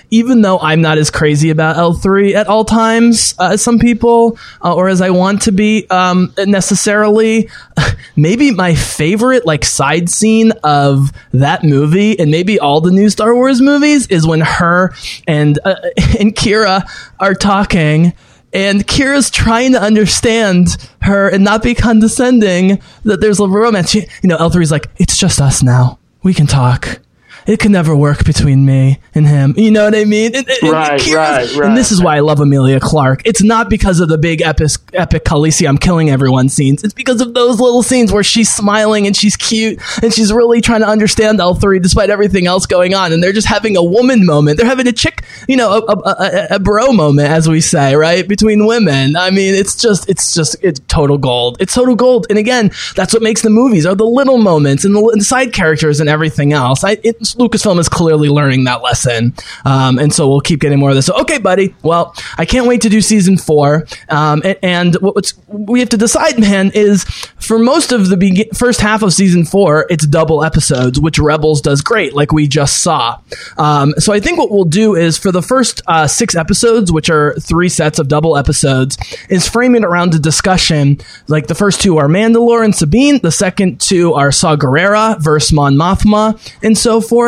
even though I'm not as crazy about L3 at all times uh, as some people, uh, or as I want to be um, necessarily, maybe my favorite like side scene of that movie and maybe all the new Star Wars movies is when her and uh, and Qi'ra are talking and Qi'ra's trying to understand her and not be condescending that there's a romance. She, you know, L3's like, "It's just us now. We can talk." It could never work between me and him. You know what I mean? And, and- Right, right, right. And this is why I love Emilia Clarke. It's not because of the big epic, epic Khaleesi I'm killing everyone scenes. It's because of those little scenes where she's smiling and she's cute and she's really trying to understand L3 despite everything else going on. And they're just having a woman moment. They're having a chick, you know, a, a, a, a bro moment, as we say, right? Between women. I mean, it's just, it's just, it's total gold. It's total gold. And again, that's what makes the movies are the little moments and the, and the side characters and everything else. I, Lucasfilm is clearly learning that lesson. Um, and so we'll keep getting more of this. So, okay, buddy. Well, I can't wait to do season four. Um, and, and what- we have to decide, man, is for most of the be- first half of season four, it's double episodes, which Rebels does great, like we just saw. Um, so I think what we'll do is for the first uh, six episodes, which are three sets of double episodes, is frame it around a discussion. Like the first two are Mandalore and Sabine, the second two are Saw Gerrera versus Mon Mothma, and so forth.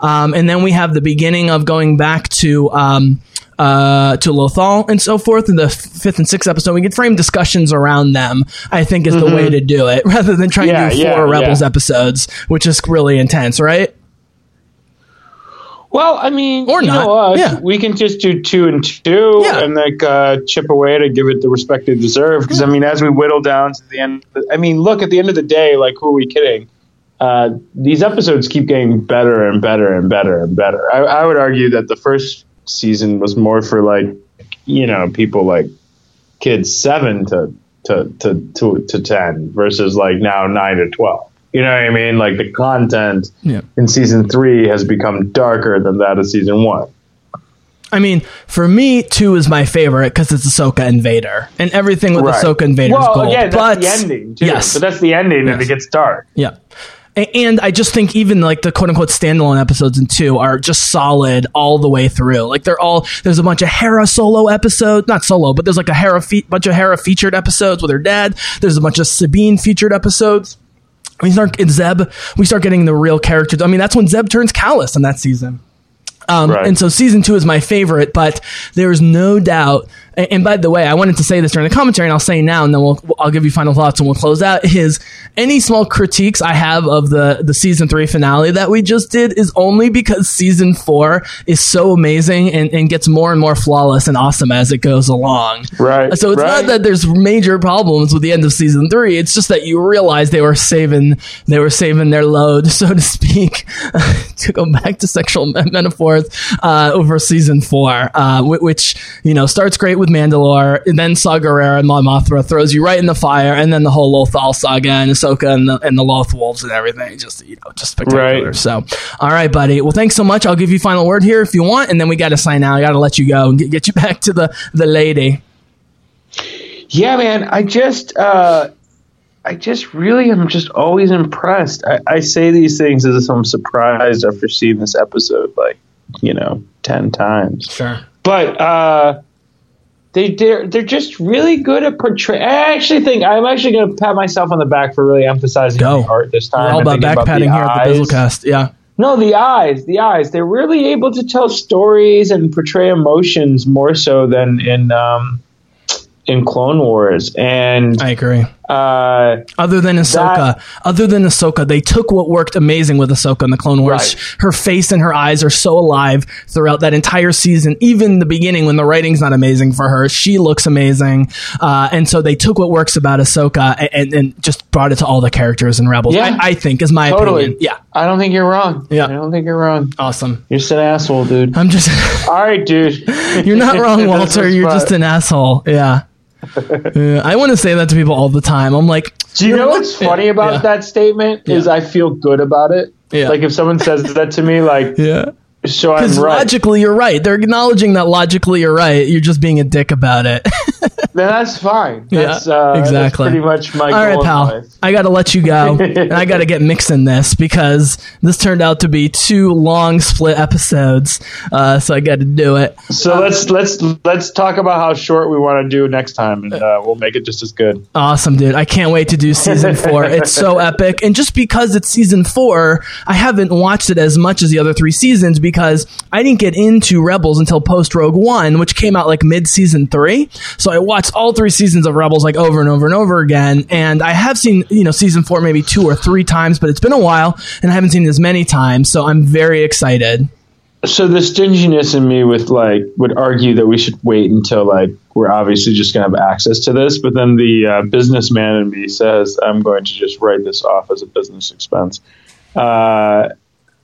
Um, and then we have the beginning of going back to. Um, uh, to Lothal and so forth in the fifth and sixth episode. We can frame discussions around them. I think is the way to do it, rather than trying Yeah, to do yeah, four Rebels yeah. episodes, which is really intense, right? Well, I mean, Or you not. know us, Yeah. we can just do two and two Yeah. and like uh, chip away to give it the respect it deserves. Because I mean, as we whittle down to the end, I mean, look at the end of the day, like who are we kidding? Uh, these episodes keep getting better and better and better and better. I, I would argue that the first season was more for like, you know, people like kids seven to to to to, to ten versus like now nine to twelve. You know what I mean? Like the content Yeah. in season three has become darker than that of season one. I mean, for me, two is my favorite because it's Ahsoka and Vader, and everything with Ahsoka and Vader is well, gold. again, that's but the ending too. yes, but that's the ending, and it gets dark. Yeah. And I just think even like the quote unquote standalone episodes in two are just solid all the way through. Like they're all there's a bunch of Hera solo episodes, not solo, but there's like a Hera fe- bunch of Hera featured episodes with her dad. There's a bunch of Sabine featured episodes. We start in Zeb, we start getting the real characters. I mean, that's when Zeb turns Kallus in that season. Um, Right. And so season two is my favorite, but there's no doubt. And, and by the way, I wanted to say this during the commentary, and I'll say now, and then we'll I'll give you final thoughts, and we'll close out. Is any small critiques I have of the the season three finale that we just did is only because season four is so amazing and, and gets more and more flawless and awesome as it goes along. Right, So it's right. not that there's major problems with the end of season three. It's just that you realize they were saving they were saving their load, so to speak, to go back to sexual metaphors uh, over season four, uh, which you know starts great with Mandalore, and then Saw Gerrera and Mon Mothma throws you right in the fire, and then the whole Lothal saga and Ahsoka and the and the Loth Wolves and everything, just you know, just spectacular. Right. So, all right, buddy. Well, thanks so much. I'll give you final word here if you want, and then we got to sign out. I got to let you go and get, get you back to the the lady. Yeah, man. I just, uh, I just really am just always impressed. I, I say these things as if I'm surprised after seeing this episode like, you know, ten times. Sure. But uh, they they're they're just really good at portraying. I actually think I'm actually going to pat myself on the back for really emphasizing Go. the art this time. We're all about thinking back patting here at the. Bizzlecast. Yeah. No, the eyes, the eyes. They're really able to tell stories and portray emotions more so than in um, in Clone Wars. And I agree. Uh, Other than Ahsoka, That- other than Ahsoka, they took what worked amazing with Ahsoka in the Clone Wars. Right. Her face and her eyes are so alive throughout that entire season. Even the beginning, when the writing's not amazing for her, she looks amazing. Uh, and so they took what works about Ahsoka and, and, and just brought it to all the characters in Rebels. Yeah. I, I think is my totally, opinion. Yeah, I don't think you're wrong. Yeah. I don't think you're wrong. awesome. You're just an asshole, dude. I'm just. All right, dude. You're not wrong, Walter. You're just an asshole. Yeah. Yeah, uh, I want to say that to people all the time. I'm like, Do you know what's funny about Yeah. that statement? Is I feel good about it. Yeah. Like if someone says that to me, like Yeah. So I'm right. logically, you're right. They're acknowledging that logically, you're right. You're just being a dick about it. then that's fine. That's, yeah, uh, that's exactly. pretty much my All right, pal. life. I got to let you go, and I got to get mixed in this because this turned out to be two long split episodes. Uh, so I got to do it. So let's let's let's talk about how short we want to do next time, and uh, we'll make it just as good. Awesome, dude. I can't wait to do season four. It's so epic. And just because it's season four, I haven't watched it as much as the other three seasons because I didn't get into Rebels until post Rogue One, which came out like mid season three. So I watched all three seasons of Rebels like over and over and over again. And I have seen, you know, season four maybe two or three times, but it's been a while and I haven't seen it as many times. So I'm very excited. So the stinginess in me with like would argue that we should wait until like we're obviously just gonna have access to this, but then the uh, businessman in me says I'm going to just write this off as a business expense, uh,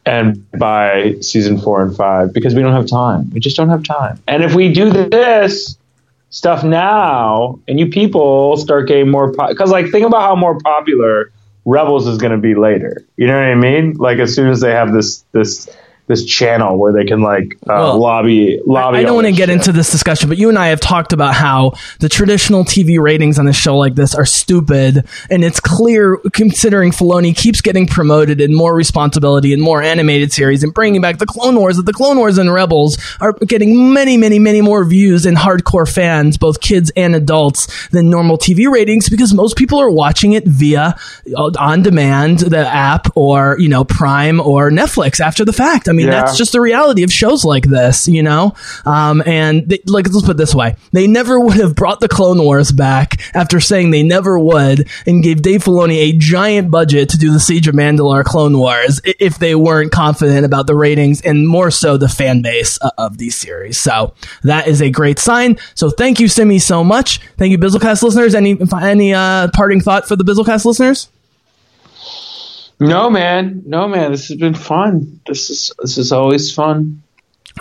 and buy season four and five because we don't have time. We just don't have time. And if we do this stuff now, and you people start getting more because like think about how more popular Rebels is going to be later. You know what I mean? Like as soon as they have this this this channel where they can like uh, Well, lobby lobby. I don't want to get shit. into this discussion, but you and I have talked about how the traditional TV ratings on a show like this are stupid, and it's clear considering Filoni keeps getting promoted and more responsibility and more animated series and bringing back the Clone Wars. That the Clone Wars and Rebels are getting many, many, many more views and hardcore fans, both kids and adults, than normal TV ratings because most people are watching it via uh, on demand, the app, or you know Prime or Netflix after the fact. I mean, Yeah. that's just the reality of shows like this, you know? Um, and they, like, let's put it this way. They never would have brought the Clone Wars back after saying they never would and gave Dave Filoni a giant budget to do the Siege of Mandalore Clone Wars if they weren't confident about the ratings and more so the fan base uh, of these series. So that is a great sign. So thank you, Simi, so much. Thank you, Bizzlecast listeners. Any, any, uh, parting thought for the Bizzlecast listeners? No man, no man. This has been fun. This is this is always fun.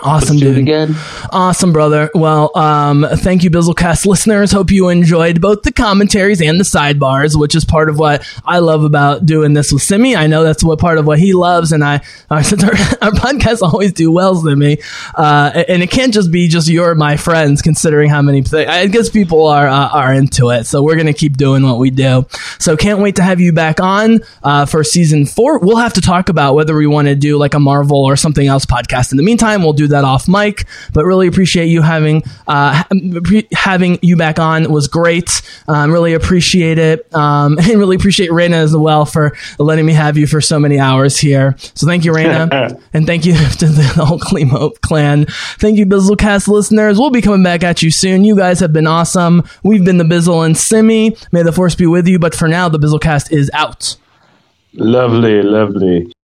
Awesome, dude. again. Awesome, brother. Well, um, thank you, Bizzlecast listeners. Hope you enjoyed both the commentaries and the sidebars, which is part of what I love about doing this with Simi. I know that's what part of what he loves, and I, uh, since our, our podcasts always do well, Simi, uh, and it can't just be just you're my friends, considering how many. Th- I guess people are uh, are into it, so we're gonna keep doing what we do. So can't wait to have you back on uh, for season four. We'll have to talk about whether we want to do like a Marvel or something else podcast. In the meantime, we'll do that off mic. But really appreciate you having uh, pre- having you back on was great. Um, really appreciate it, um, and really appreciate Raina as well for letting me have you for so many hours here. So thank you, Raina, and thank you to the whole Klimo clan. Thank you, Bizzlecast listeners. We'll be coming back at you soon. You guys have been awesome. We've been the Bizzle and Simi. May the force be with you. But for now, the Bizzlecast is out. Lovely, lovely.